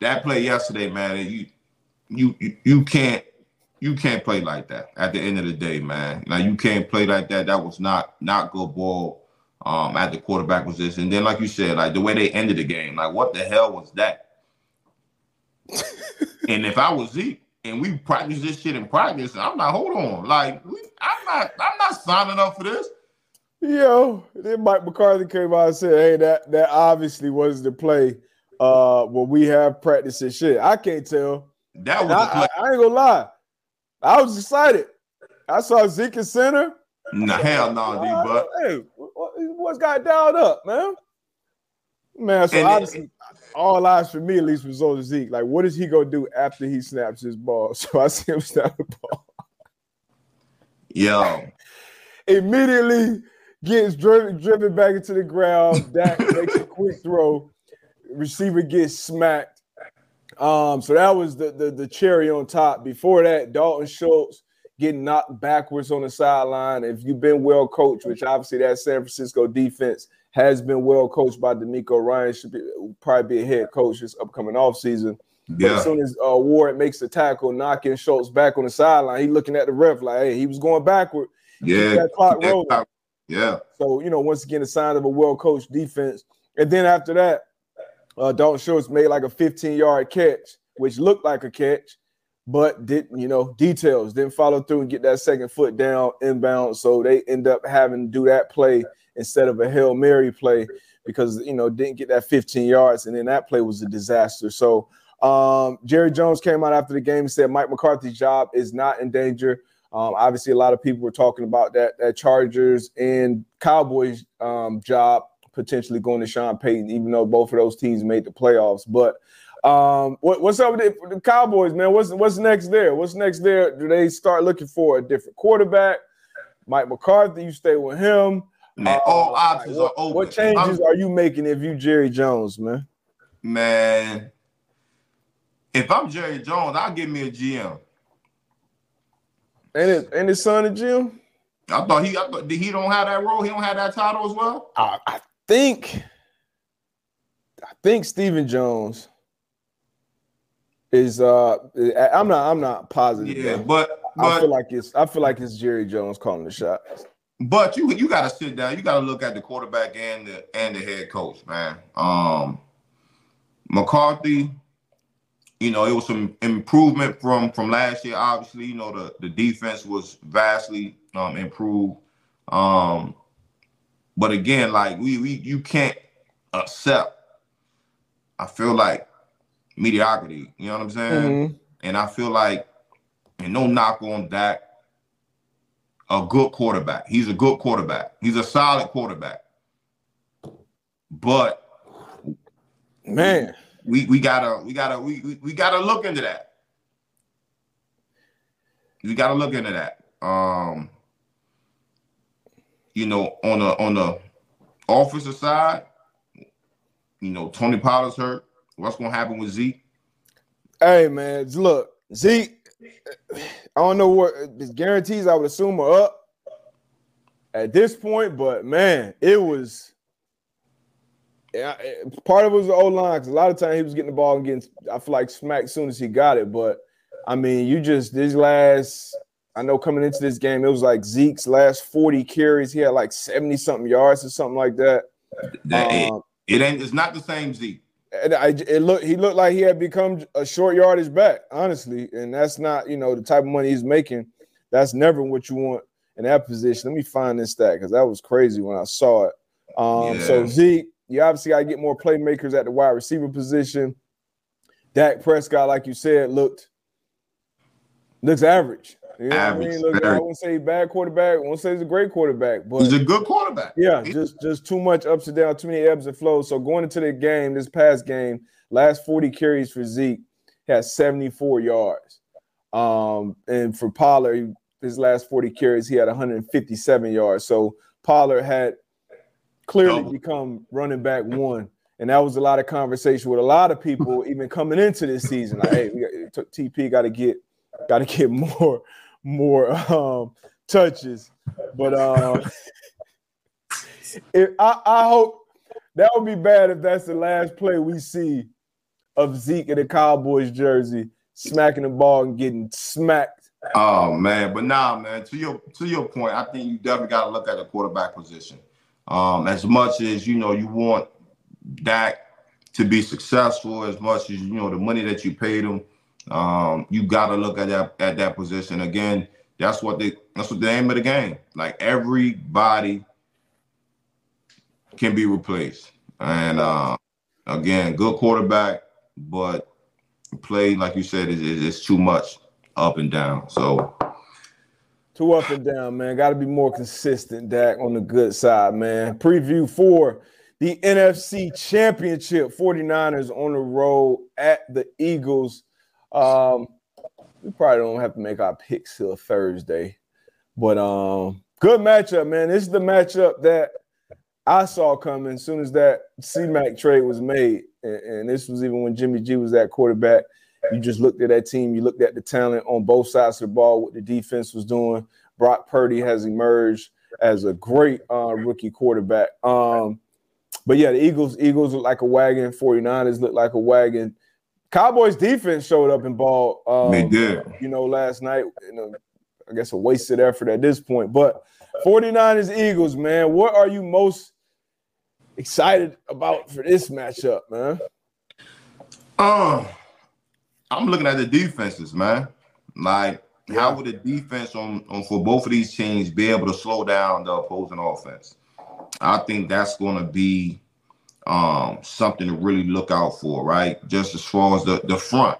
that play yesterday, man, you you you, you can't you can't play like that at the end of the day, man. Like you can't play like that. That was not not good ball um at the quarterback position. And then, like you said, like the way they ended the game, like what the hell was that? and if I was Zeke and we practice this shit in practice, I'm not. Hold on, like we, I'm not. I'm not signing up for this. Yo, then Mike McCarthy came out and said, "Hey, that that obviously was the play uh when we have practice and shit." I can't tell. That was I. I, I ain't gonna lie, I was excited. I saw Zeke in center. Nah, hell no, D. Uh, But hey, what, what's got dialed up, man? Man, so And- obviously, all eyes for me at least was on Zeke. Like, what is he gonna do after he snaps his ball? So I see him snap the ball. yo, Immediately gets driven driven back into the ground. Dak makes a quick throw. Receiver gets smacked. Um, so that was the, the the cherry on top. Before that, Dalton Schultz getting knocked backwards on the sideline. If you've been well coached, which obviously that San Francisco defense has been well coached by DeMeco Ryan, should be probably be a head coach this upcoming offseason. But as soon as uh, Ward makes the tackle, knocking Schultz back on the sideline, he looking at the ref like, hey, he was going backward. yeah, that clock rolling. yeah. So, you know, once again, a sign of a well coached defense. And then after that, uh, Dalton Schultz made like a 15 yard catch, which looked like a catch, but didn't, you know, details didn't follow through and get that second foot down inbound. So they end up having to do that play instead of a Hail Mary play because, you know, didn't get that 15 yards. And then that play was a disaster. So, um, Jerry Jones came out after the game and said Mike McCarthy's job is not in danger. Um, obviously, a lot of people were talking about that that Chargers and Cowboys um, job potentially going to Sean Payton, even though both of those teams made the playoffs. But um, what, what's up with the, the Cowboys, man? What's what's next there? What's next there? Do they start looking for a different quarterback? Mike McCarthy, you stay with him. Man, Uh, all like, options what, are open. what changes I'm- are you making if you Jerry Jones, man? man? If I'm Jerry Jones, I'll give me a GM. And it, and his son a GM? I thought he, I thought, he don't have that role. He don't have that title as well. I, I think I think Stephen Jones is uh I'm not I'm not positive. Yeah, though. but I feel like it's I feel like it's Jerry Jones calling the shot. But you you got to sit down. You got to look at the quarterback and the and the head coach, man. Um, McCarthy, you know, it was some improvement from from last year. Obviously, you know, the the defense was vastly um, improved. Um, but again, like we we you can't accept. I feel like mediocrity. You know what I'm saying? Mhm. And I feel like, and no knock on Dak, a good quarterback. He's a good quarterback. He's a solid quarterback. But Man, we we gotta we gotta we we, we gotta look into that. We gotta look into that. Um, you know, on the on the offensive side, you know, Tony Pollard's hurt. What's gonna happen with Zeke? hey man, look, Zeke. I don't know what the guarantees I would assume are up at this point, but man, it was. Yeah, it- part of it was the O line because a lot of times he was getting the ball and getting, I feel like smacked soon as he got it. But I mean, you just these last, I know coming into this game, it was like Zeke's last 40 carries, he had like 70 something yards or something like that. That it, Um, it ain't. It's not the same Zeke. and I, it looked he looked like he had become a short yardage back, honestly, and that's not you know the type of money he's making. That's never what you want in that position. Let me find this stat because that was crazy when I saw it. Um, So Zeke, you obviously got to get more playmakers at the wide receiver position. Dak Prescott, like you said, looked looks average. You know what I mean? Look, I wouldn't say bad quarterback. I won't say he's a great quarterback, but He's a good quarterback. yeah, just just too much ups and downs, too many ebbs and flows. So going into the game, this past game, last 40 carries for Zeke, had 74 yards. Um, and for Pollard, his last 40 carries, he had 157 yards. So Pollard had clearly Double. become running back one. And that was a lot of conversation with a lot of people, even coming into this season. Like, hey, we got, TP got to get got to get more more um, touches. But um, if, I, I hope that would be bad if that's the last play we see of Zeke in the Cowboys jersey, smacking the ball and getting smacked. Oh man, but nah, man. To your to your point, I think you definitely got to look at the quarterback position. Um, as much as you know, you want Dak to be successful, as much as you know the money that you paid him, um, you got to look at that at that position again. That's what they. That's what the aim of the game. Like everybody can be replaced, and uh, again, good quarterback, but play like you said is is too much up and down. So Two up and down, man. Got to be more consistent, Dak, on the good side, man. Preview for the NFC Championship 49ers on the road at the Eagles. Um, we probably don't have to make our picks till Thursday, but um, good matchup, man. This is the matchup that I saw coming as soon as that C Mac trade was made, and, and this was even when Jimmy G was that quarterback. You just looked at that team. You looked at the talent on both sides of the ball, what the defense was doing. Brock Purdy has emerged as a great uh, rookie quarterback. Um, but yeah, the Eagles, Eagles look like a wagon. 49ers look like a wagon. Cowboys defense showed up in ball. Um, they did. you know, last night. You know, I guess a wasted effort at this point. But 49ers, Eagles, man, what are you most excited about for this matchup, man? Um, I'm looking at the defenses, man. Like, how would the defense on, on for both of these teams be able to slow down the opposing offense? I think that's going to be um something to really look out for, right? Just as far as the the front,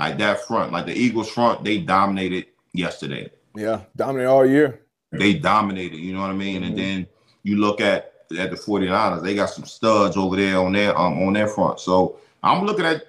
like that front, like the Eagles front, they dominated yesterday. Yeah, dominate all year. They dominated, you know what I mean? And then you look at at the 49ers, they got some studs over there on their um on their front. So I'm looking at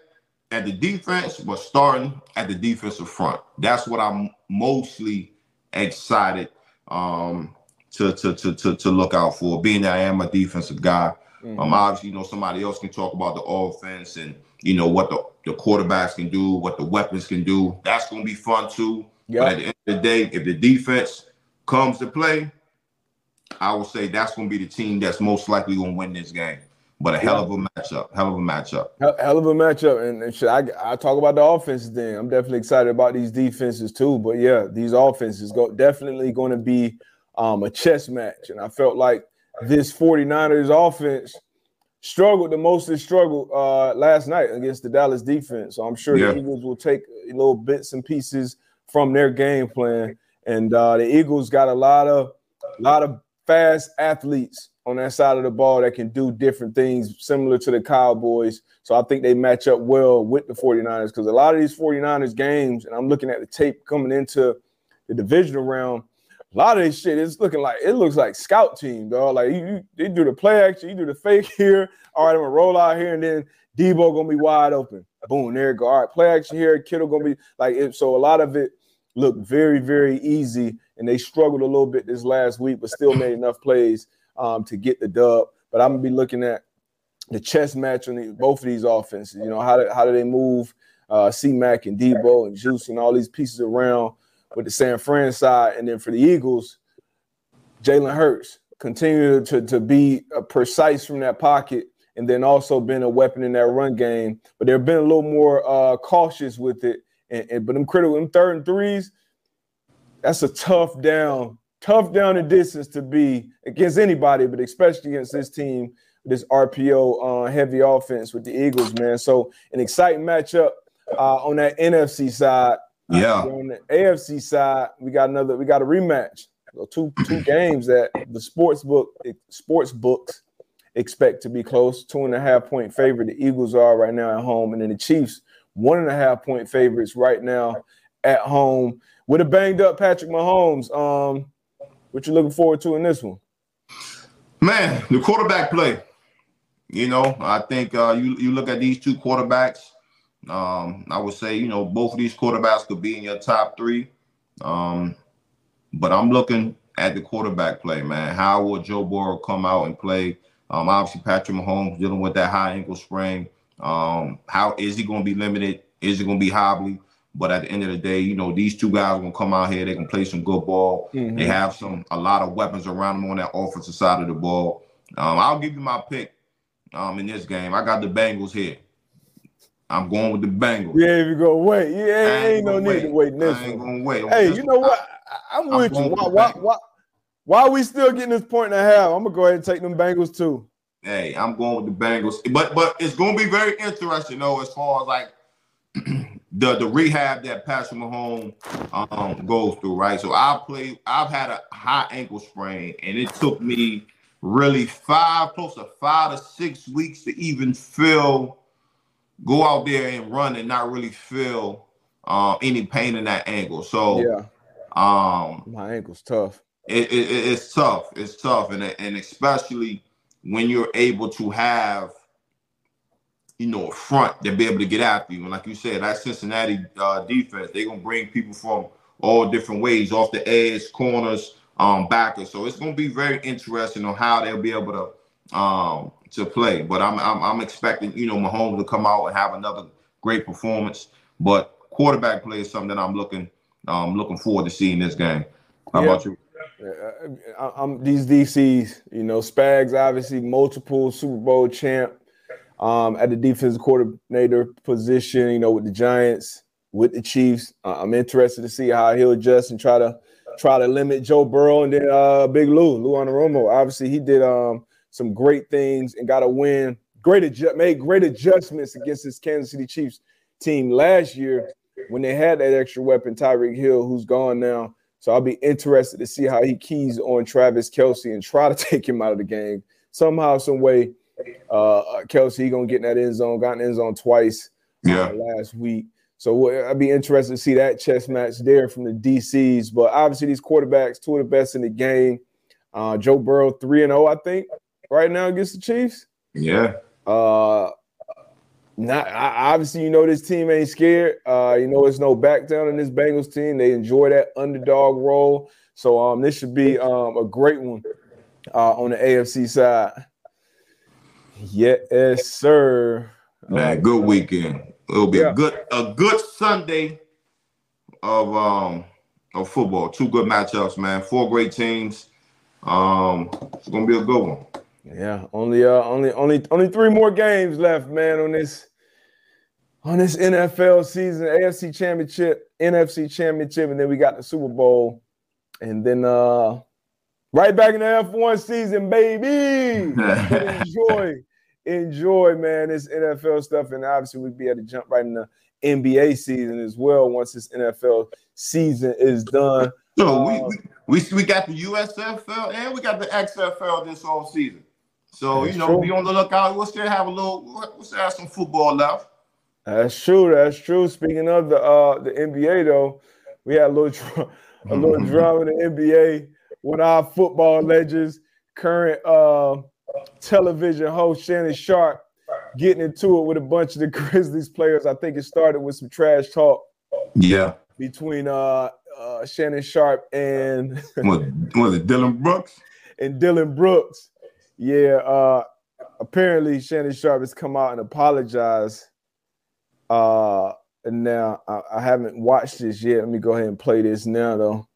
at the defense, but starting at the defensive front. That's what I'm mostly excited um to to to to, to look out for, being that I am a defensive guy. Um, obviously, you know, somebody else can talk about the offense and you know what the, the quarterbacks can do, what the weapons can do. That's gonna be fun too. Yeah. But at the end of the day, if the defense comes to play, I will say that's gonna be the team that's most likely gonna win this game. But a hell of a matchup, hell of a matchup. Hell, hell of a matchup, and, and shit, I I talk about the offenses. Then I'm definitely excited about these defenses too. But yeah, these offenses go definitely going to be um, a chess match, and I felt like this 49ers offense struggled the most. They struggled uh, last night against the Dallas defense. So I'm sure Yeah. the Eagles will take a little bits and pieces from their game plan. And uh, the Eagles got a lot of a lot of fast athletes on that side of the ball that can do different things similar to the Cowboys. So I think they match up well with the 49ers because a lot of these 49ers games, and I'm looking at the tape coming into the divisional round, a lot of this shit is looking like it looks like scout team, dog. Like you, you they do the play action, you do the fake here. All right, I'm gonna roll out here, and then Deebo gonna be wide open. Boom, there you go. All right, play action here. Kittle gonna be like it. So a lot of it looked very, very easy, and they struggled a little bit this last week, but still made enough plays um, to get the dub. But I'm gonna be looking at the chess match on the, both of these offenses. You know how do, how do they move uh, C Mac and Deebo and Juice and all these pieces around with the San Fran side, and then for the Eagles, Jalen Hurts continue to, to be precise from that pocket, and then also been a weapon in that run game. But they've been a little more uh, cautious with it. And, and but them critical, them third and threes, that's a tough down, tough down the distance to be against anybody, but especially against this team, this RPO uh, heavy offense with the Eagles, man. So an exciting matchup uh, on that NFC side. Yeah. On the AFC side, we got another, we got a rematch. So two two games that the sports book sports books expect to be close. Two and a half point favorite. The Eagles are right now at home, and then the Chiefs one and a half point favorites right now at home with a banged up Patrick Mahomes. Um, what you looking forward to in this one? Man, the quarterback play. You know, I think uh, you you look at these two quarterbacks. Um, I would say you know both of these quarterbacks could be in your top three. Um, but I'm looking at the quarterback play, man. How will Joe Burrow come out and play? Um, obviously Patrick Mahomes dealing with that high ankle sprain. Um, how is he going to be limited? Is he going to be hobbly? But at the end of the day, you know, these two guys are going to come out here. They can play some good ball. Mhm. They have some a lot of weapons around them on that offensive side of the ball. Um, I'll give you my pick um, in this game. I got the Bengals here. I'm going with the Bengals. Yeah, if you go wait, yeah, I ain't, no gonna need to wait this I ain't one. gonna wait. Hey, you know what? I, I'm, I'm with you. Why, why, why, why are we still getting this point and a half? I'm gonna go ahead and take them Bengals too. Hey, I'm going with the Bengals. But but it's gonna be very interesting though, as far as like the the rehab that Patrick Mahomes um goes through, right? So I play I've had a high ankle sprain and it took me really five, close to five to six weeks to even feel go out there and run and not really feel uh, any pain in that ankle. So Yeah, um my ankle's tough. it, it, it- it's tough. It's tough, and and especially when you're able to have, you know, a front to be able to get after you. And like you said, that Cincinnati uh, defense, they're gonna bring people from all different ways, off the edge, corners, um, backers. So it's gonna be very interesting on how they'll be able to um to play. But I'm I'm, I'm expecting you know Mahomes to come out and have another great performance. But quarterback play is something that I'm looking um looking forward to seeing this game. How Yeah. about you? Uh, I- I'm these DCs, you know, Spags obviously multiple Super Bowl champ um, at the defensive coordinator position, you know, with the Giants, with the Chiefs. Uh, I'm interested to see how he'll adjust and try to try to limit Joe Burrow and then uh, Big Lou, Lou Anarumo. Obviously, he did um, some great things and got a win. Great adju- made great adjustments against this Kansas City Chiefs team last year when they had that extra weapon, Tyreek Hill, who's gone now. So I'll be interested to see how he keys on Travis Kelce and try to take him out of the game somehow, some way. Uh, Kelsey gonna get in that end zone, got in end zone twice uh, last week. So uh, I'd be interested to see that chess match there from the DCs. But obviously these quarterbacks, two of the best in the game. Uh, Joe Burrow three and zero, I think, right now against the Chiefs. Yeah. Uh, not I, obviously, you know this team ain't scared. Uh, you know it's no back down in this Bengals team. They enjoy that underdog role. So um, this should be um a great one uh, on the AFC side. Yes, sir. Man, good weekend. It'll be Yeah. a good a good Sunday of um of football. Two good matchups, man. Four great teams. Um, it's gonna be a good one. Yeah, only uh only only only three more games left, man, on this on this NFL season, AFC championship, NFC championship, and then we got the Super Bowl. And then uh right back in the F1 season, baby. Enjoy enjoy, man, this NFL stuff. And obviously, we'd be able to jump right in the NBA season as well once this NFL season is done. So we, we we we got the USFL and we got the XFL this whole season. So That's you know, true. be on the lookout. We'll still have a little. We'll still have some football left. That's true. That's true. Speaking of the uh the NBA though, we had a little a little drama in the NBA with our football legends, current uh television host Shannon Sharpe getting into it with a bunch of the Grizzlies players. I think it started with some trash talk Yeah. between uh, uh Shannon Sharpe and Was, was it Dillon Brooks? and Dillon Brooks. Yeah, uh apparently Shannon Sharpe has come out and apologized. Uh and now I, I haven't watched this yet. Let me go ahead and play this now though.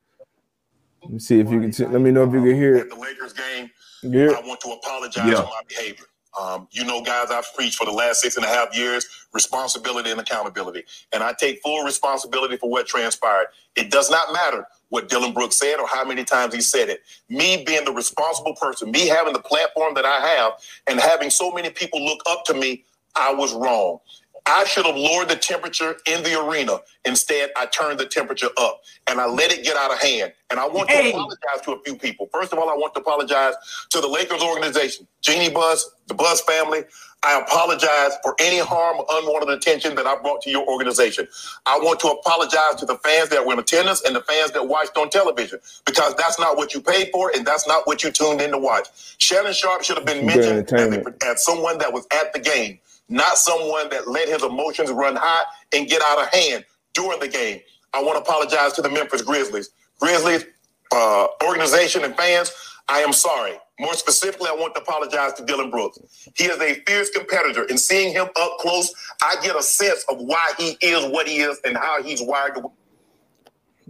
Let me see if you can t- let me know if you can hear At it. the Lakers game, Yeah. I want to apologize Yeah. for my behavior. Um, you know, guys, I've preached for the last six and a half years responsibility and accountability. And I take full responsibility for what transpired. It does not matter what Dillon Brooks said or how many times he said it. Me being the responsible person, me having the platform that I have, and having so many people look up to me, I was wrong. I should have lowered the temperature in the arena. Instead, I turned the temperature up and I let it get out of hand. And I want Hey. to apologize to a few people. First of all, I want to apologize to the Lakers organization, Jeanie Buss, the Buss family. I apologize for any harm or unwanted attention that I brought to your organization. I want to apologize to the fans that were in attendance and the fans that watched on television because that's not what you paid for and that's not what you tuned in to watch. Shannon Sharpe should have been mentioned as, a, as someone that was at the game, not someone that let his emotions run high and get out of hand during the game. I want to apologize to the Memphis Grizzlies. Grizzlies uh, organization and fans, I am sorry. More specifically, I want to apologize to Dillon Brooks. He is a fierce competitor, and seeing him up close, I get a sense of why he is what he is and how he's wired. To-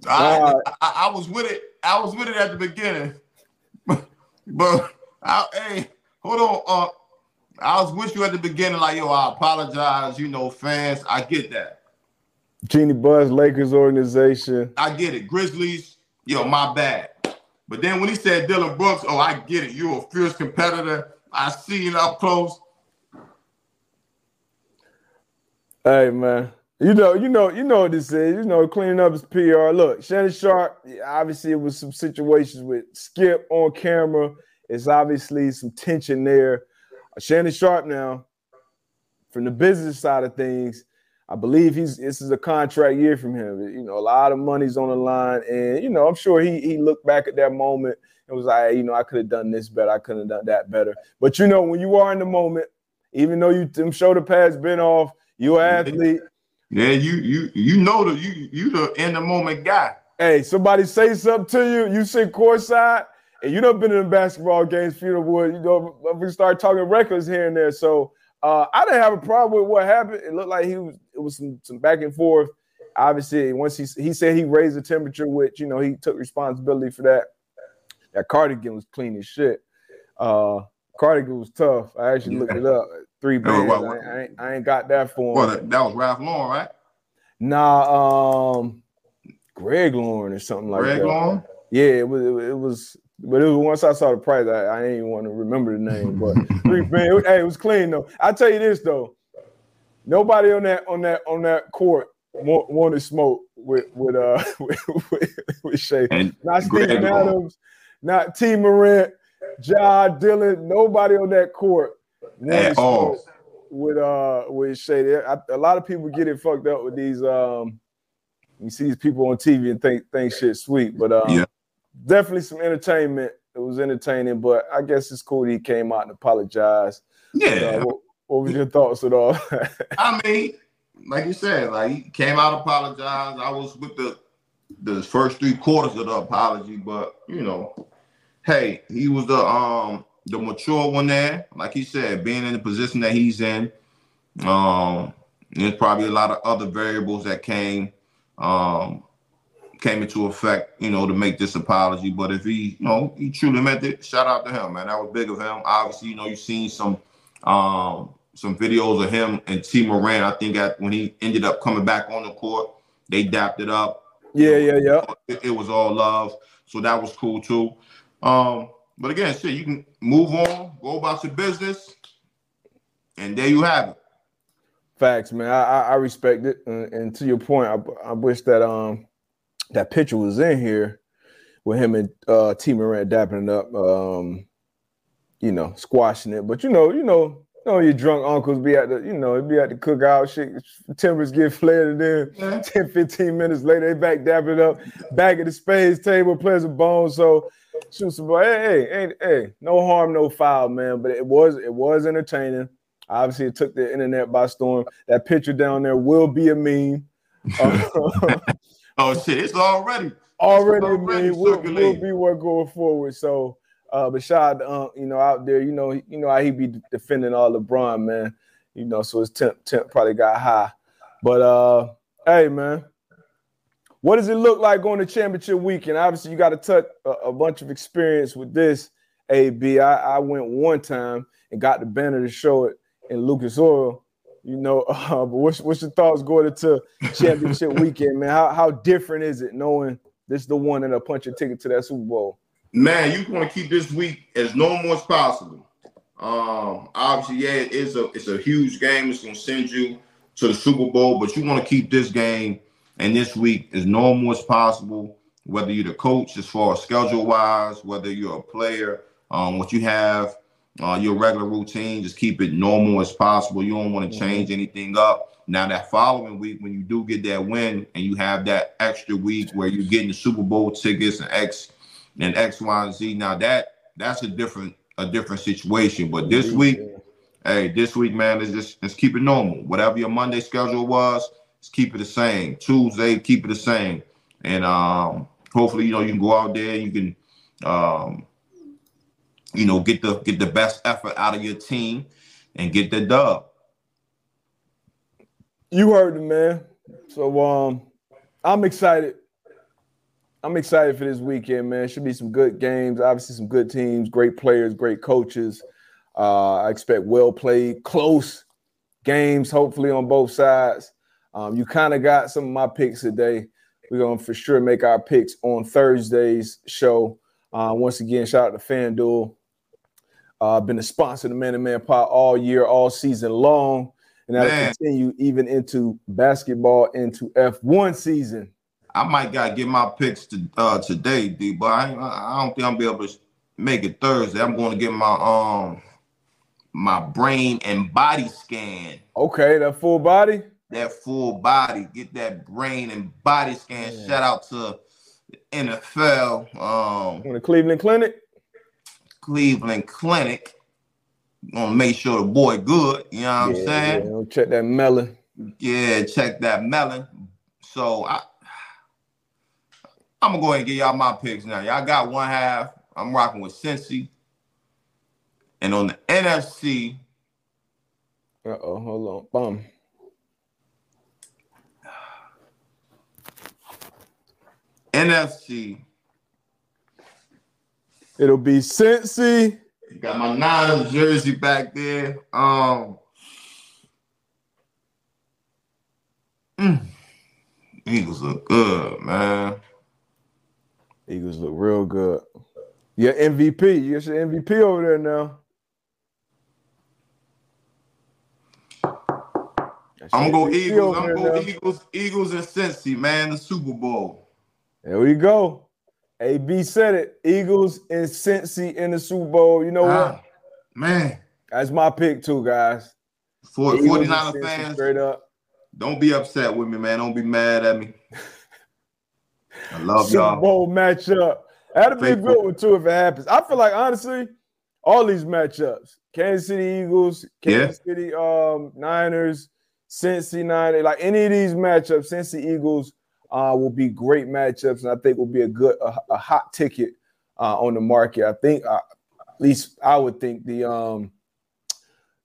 I, I, I was with it. I was with it at the beginning, but I, hey, hold on. Uh, I was with you at the beginning, like yo, I apologize. You know, fans, I get that. Jeanie Buss, Lakers organization. I get it. Grizzlies, yo, my bad. But then when he said Dillon Brooks, oh, I get it. You're a fierce competitor. I see you up close. Hey man, you know, you know, you know what this is. You know, cleaning up his PR. Look, Shannon Sharpe. Obviously, it was some situations with Skip on camera. It's obviously some tension there. Shannon Sharpe now, from the business side of things, I believe he's this is a contract year from him. You know, a lot of money's on the line, and you know, I'm sure he he looked back at that moment and was like, hey, you know, I could have done this better, I could have done that better. But you know, when you are in the moment, even though you them shoulder pads been off, you an athlete. Yeah, you you you know the you you the in the moment guy. Hey, somebody say something to you, you sit courtside, and you done been in the basketball games, Wood. You know, we start talking records here and there. So uh, I didn't have a problem with what happened. It looked like he was it was some, some back and forth. Obviously, once he he said he raised the temperature, which you know he took responsibility for that. That cardigan was clean as shit. Uh, cardigan was tough. I actually looked it up. Three bands. what- I, ain't- I, ain't, I ain't got that for him. Well, that, that was Ralph Lauren, right? Nah, um, Greg Lauren or something like Greg that. Greg Lauren. Yeah, it was, it was. But it was once I saw the price, I, I didn't even want to remember the name. But three man, it- hey, it was clean though. I tell you this though, nobody on that on that on that court wa- wanted smoke with with uh with with. And Not Steven. Adams, not T. Morant, John Dillon. Nobody on that court wanted smoke with uh with I- A lot of people get it fucked up with these um. You see these people on TV and think think shit sweet, but um, Yeah. Definitely some entertainment. It was entertaining, but I guess it's cool that he came out and apologized. Yeah, Uh, what, what was your thoughts at all? I mean, like you said, like he came out apologized. I was with the the first three quarters of the apology, but you know, hey, he was the um the mature one there. Like he said, being in the position that he's in, um, there's probably a lot of other variables that came um came into effect, you know, to make this apology. But if he, you know, he truly meant it, shout out to him, man. That was big of him. Obviously, you know, you've seen some um some videos of him and T Moran. I think at when he ended up coming back on the court, they dapped it up. yeah, yeah, yeah. It, it was all love, so that was cool too. Um, but again, shit, you can move on, go about your business. and there you have it. Facts, man. I I, I respect it, and, and to your point, I, I wish that um that picture was in here with him and uh T Morant dapping it up, um, you know, squashing it. But you know, you know, you know, your drunk uncles be at the, you know, be at the cookout, shit, timbers get flared, and then Yeah. 10, 15 minutes later, they back dapping it up, back at the spades table, playing some bones. So shoot some boy. Hey, hey, hey, hey, no harm, no foul, man. But it was it was entertaining. Obviously, it took the internet by storm. That picture down there will be a meme. Uh, Oh shit, it's already already, already already will, will be what going forward. So, uh, but shout out to Unc, you know, out there, you know, you know how he be defending all LeBron, man. You know, so his temp, temp probably got high. But uh, hey, man, what does it look like going to championship weekend? Obviously, you got to touch a, a bunch of experience with this. AB, I, I went one time and got the banner to show it in Lucas Oil. You know, uh, but what's what's your thoughts going into championship weekend, man? How how different is it knowing this is the one that'll punch your ticket to that Super Bowl? Man, you want to keep this week as normal as possible. Um, obviously, yeah, it is a it's a huge game. It's gonna send you to the Super Bowl, but you want to keep this game and this week as normal as possible. Whether you're the coach, as far as schedule wise, whether you're a player, um, what you have, uh, your regular routine, just keep it normal as possible. You don't want to change anything up. Now that following week, when you do get that win and you have that extra week where you're getting the Super Bowl tickets and X and X, Y, and Z. Now that that's a different a different situation. But this week, hey, this week, man, is just let's keep it normal. Whatever your Monday schedule was, let's keep it the same. Tuesday, keep it the same. And um, hopefully, you know, you can go out there, you can um, you know, get the get the best effort out of your team and get the dub. You heard it, man. So um, I'm excited. I'm excited for this weekend, man. Should be some good games. Obviously, some good teams, great players, great coaches. Uh, I expect well played, close games, hopefully on both sides. Um, you kind of got some of my picks today. We're gonna for sure make our picks on Thursday's show. Uh, once again, shout out to FanDuel. Uh, been a sponsor of the Man and Man Pod all year, all season long, and that'll Man. continue even into basketball, into F1 season. I might gotta get my picks to uh today, D, but I, I don't think I'll be able to make it Thursday. I'm going to get my um my brain and body scan. Okay, that full body. that full body, get that brain and body scan. Yeah. Shout out to the NFL, um, On the Cleveland Clinic. Cleveland Clinic. Gonna make sure the boy good. You know what I'm saying? yeah, check that melon. Yeah, check that melon. So I, I'm gonna go ahead and give y'all my picks now. Y'all got one half. I'm rocking with Cincy. And on the NFC, Uh oh, hold on. Bum. NFC, It'll be Cincy. Got my Niners jersey back there. Um, mm, Eagles look good, man. Eagles look real good. Yeah, MVP. You got your MVP over there now. I'm gonna go Eagles. I'm gonna go now. Eagles. Eagles and Cincy, man. The Super Bowl. There we go. AB said it. Eagles and Cincy in the Super Bowl. You know what? Ah, man, That's my pick too, guys. for 49er fans, straight up. don't be upset with me, man. Don't be mad at me. I love Super y'all. Super Bowl matchup. That'd be a good one too if it happens. I feel like honestly, all these matchups, Kansas City Eagles, Kansas City um Niners, Cincy Niners, like any of these matchups, Cincy Eagles uh, will be great matchups, and I think will be a good a, a hot ticket uh, on the market. I think uh, at least I would think the um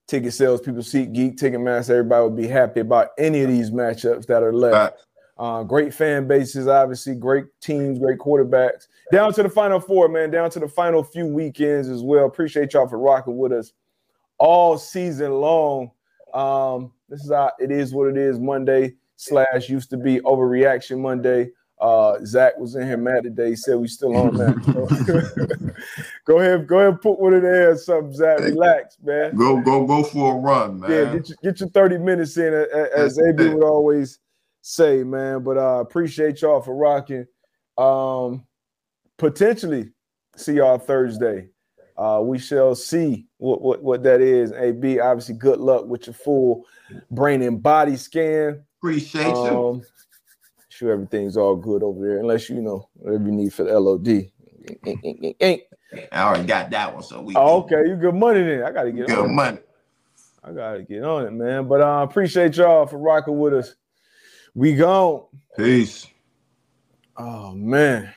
ticket sales people, SeatGeek, Ticketmaster, everybody would be happy about any of these matchups that are left. Uh, great fan bases, obviously, great teams, great quarterbacks. Down to the final four, man. Down to the final few weekends as well. Appreciate y'all for rocking with us all season long. Um, this is our, it is what it is Monday slash used to be overreaction Monday. Uh, Zach was in here mad today. He said we still on that. Go ahead, go ahead, put one in there or something, Zach. Relax, man. Go go go for a run, man. Yeah, get your, get your 30 minutes in, a- a- as AB would always say, man. But uh appreciate y'all for rocking. Um potentially see y'all Thursday. Uh we shall see what what, what that is. AB, obviously, good luck with your full brain and body scan. Appreciate you. Um sure everything's all good over there, unless you know whatever you need for the LOD. I already got that one, so we Oh, okay, you good money then. I gotta get good on it. money. I gotta get on it, man. But I uh, appreciate y'all for rocking with us. We gone. Peace. Oh man.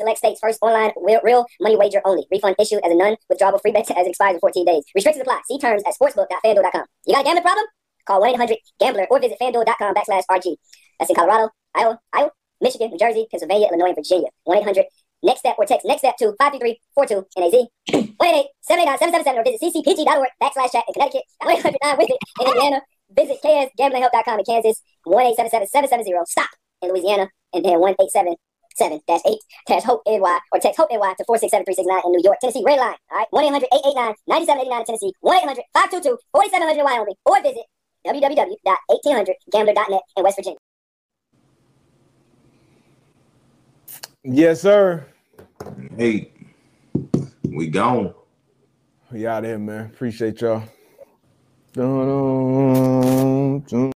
select states. First, online real money wager only. Refund issued as a non withdrawable free bet as it expires in 14 days. Restrictions apply. See terms at sportsbook.fanduel.com. You got a gambling problem? Call 1 800 Gambler or visit fanduel.com backslash RG. That's in Colorado, Iowa, Iowa, Michigan, New Jersey, Pennsylvania, Illinois, and Virginia. 1 800 Next Step or text Next Step to 53342 NAZ. 188 789 or visit ccpg.org backslash chat in Connecticut. 109 with in Indiana. Visit ksgamblinghelp.com in Kansas. 1877770 stop in Louisiana. And then 187 877-8 text hope ny or text hope ny to 467369 in New York, Tennessee, red line. All right, 1-800-889-9789 in Tennessee, 1-800-522-4700 in Wyoming, or visit www.1800gambler.net in West Virginia. Yes, sir. Hey, we gone. We out here, man. Appreciate y'all. Dun, dun, dun.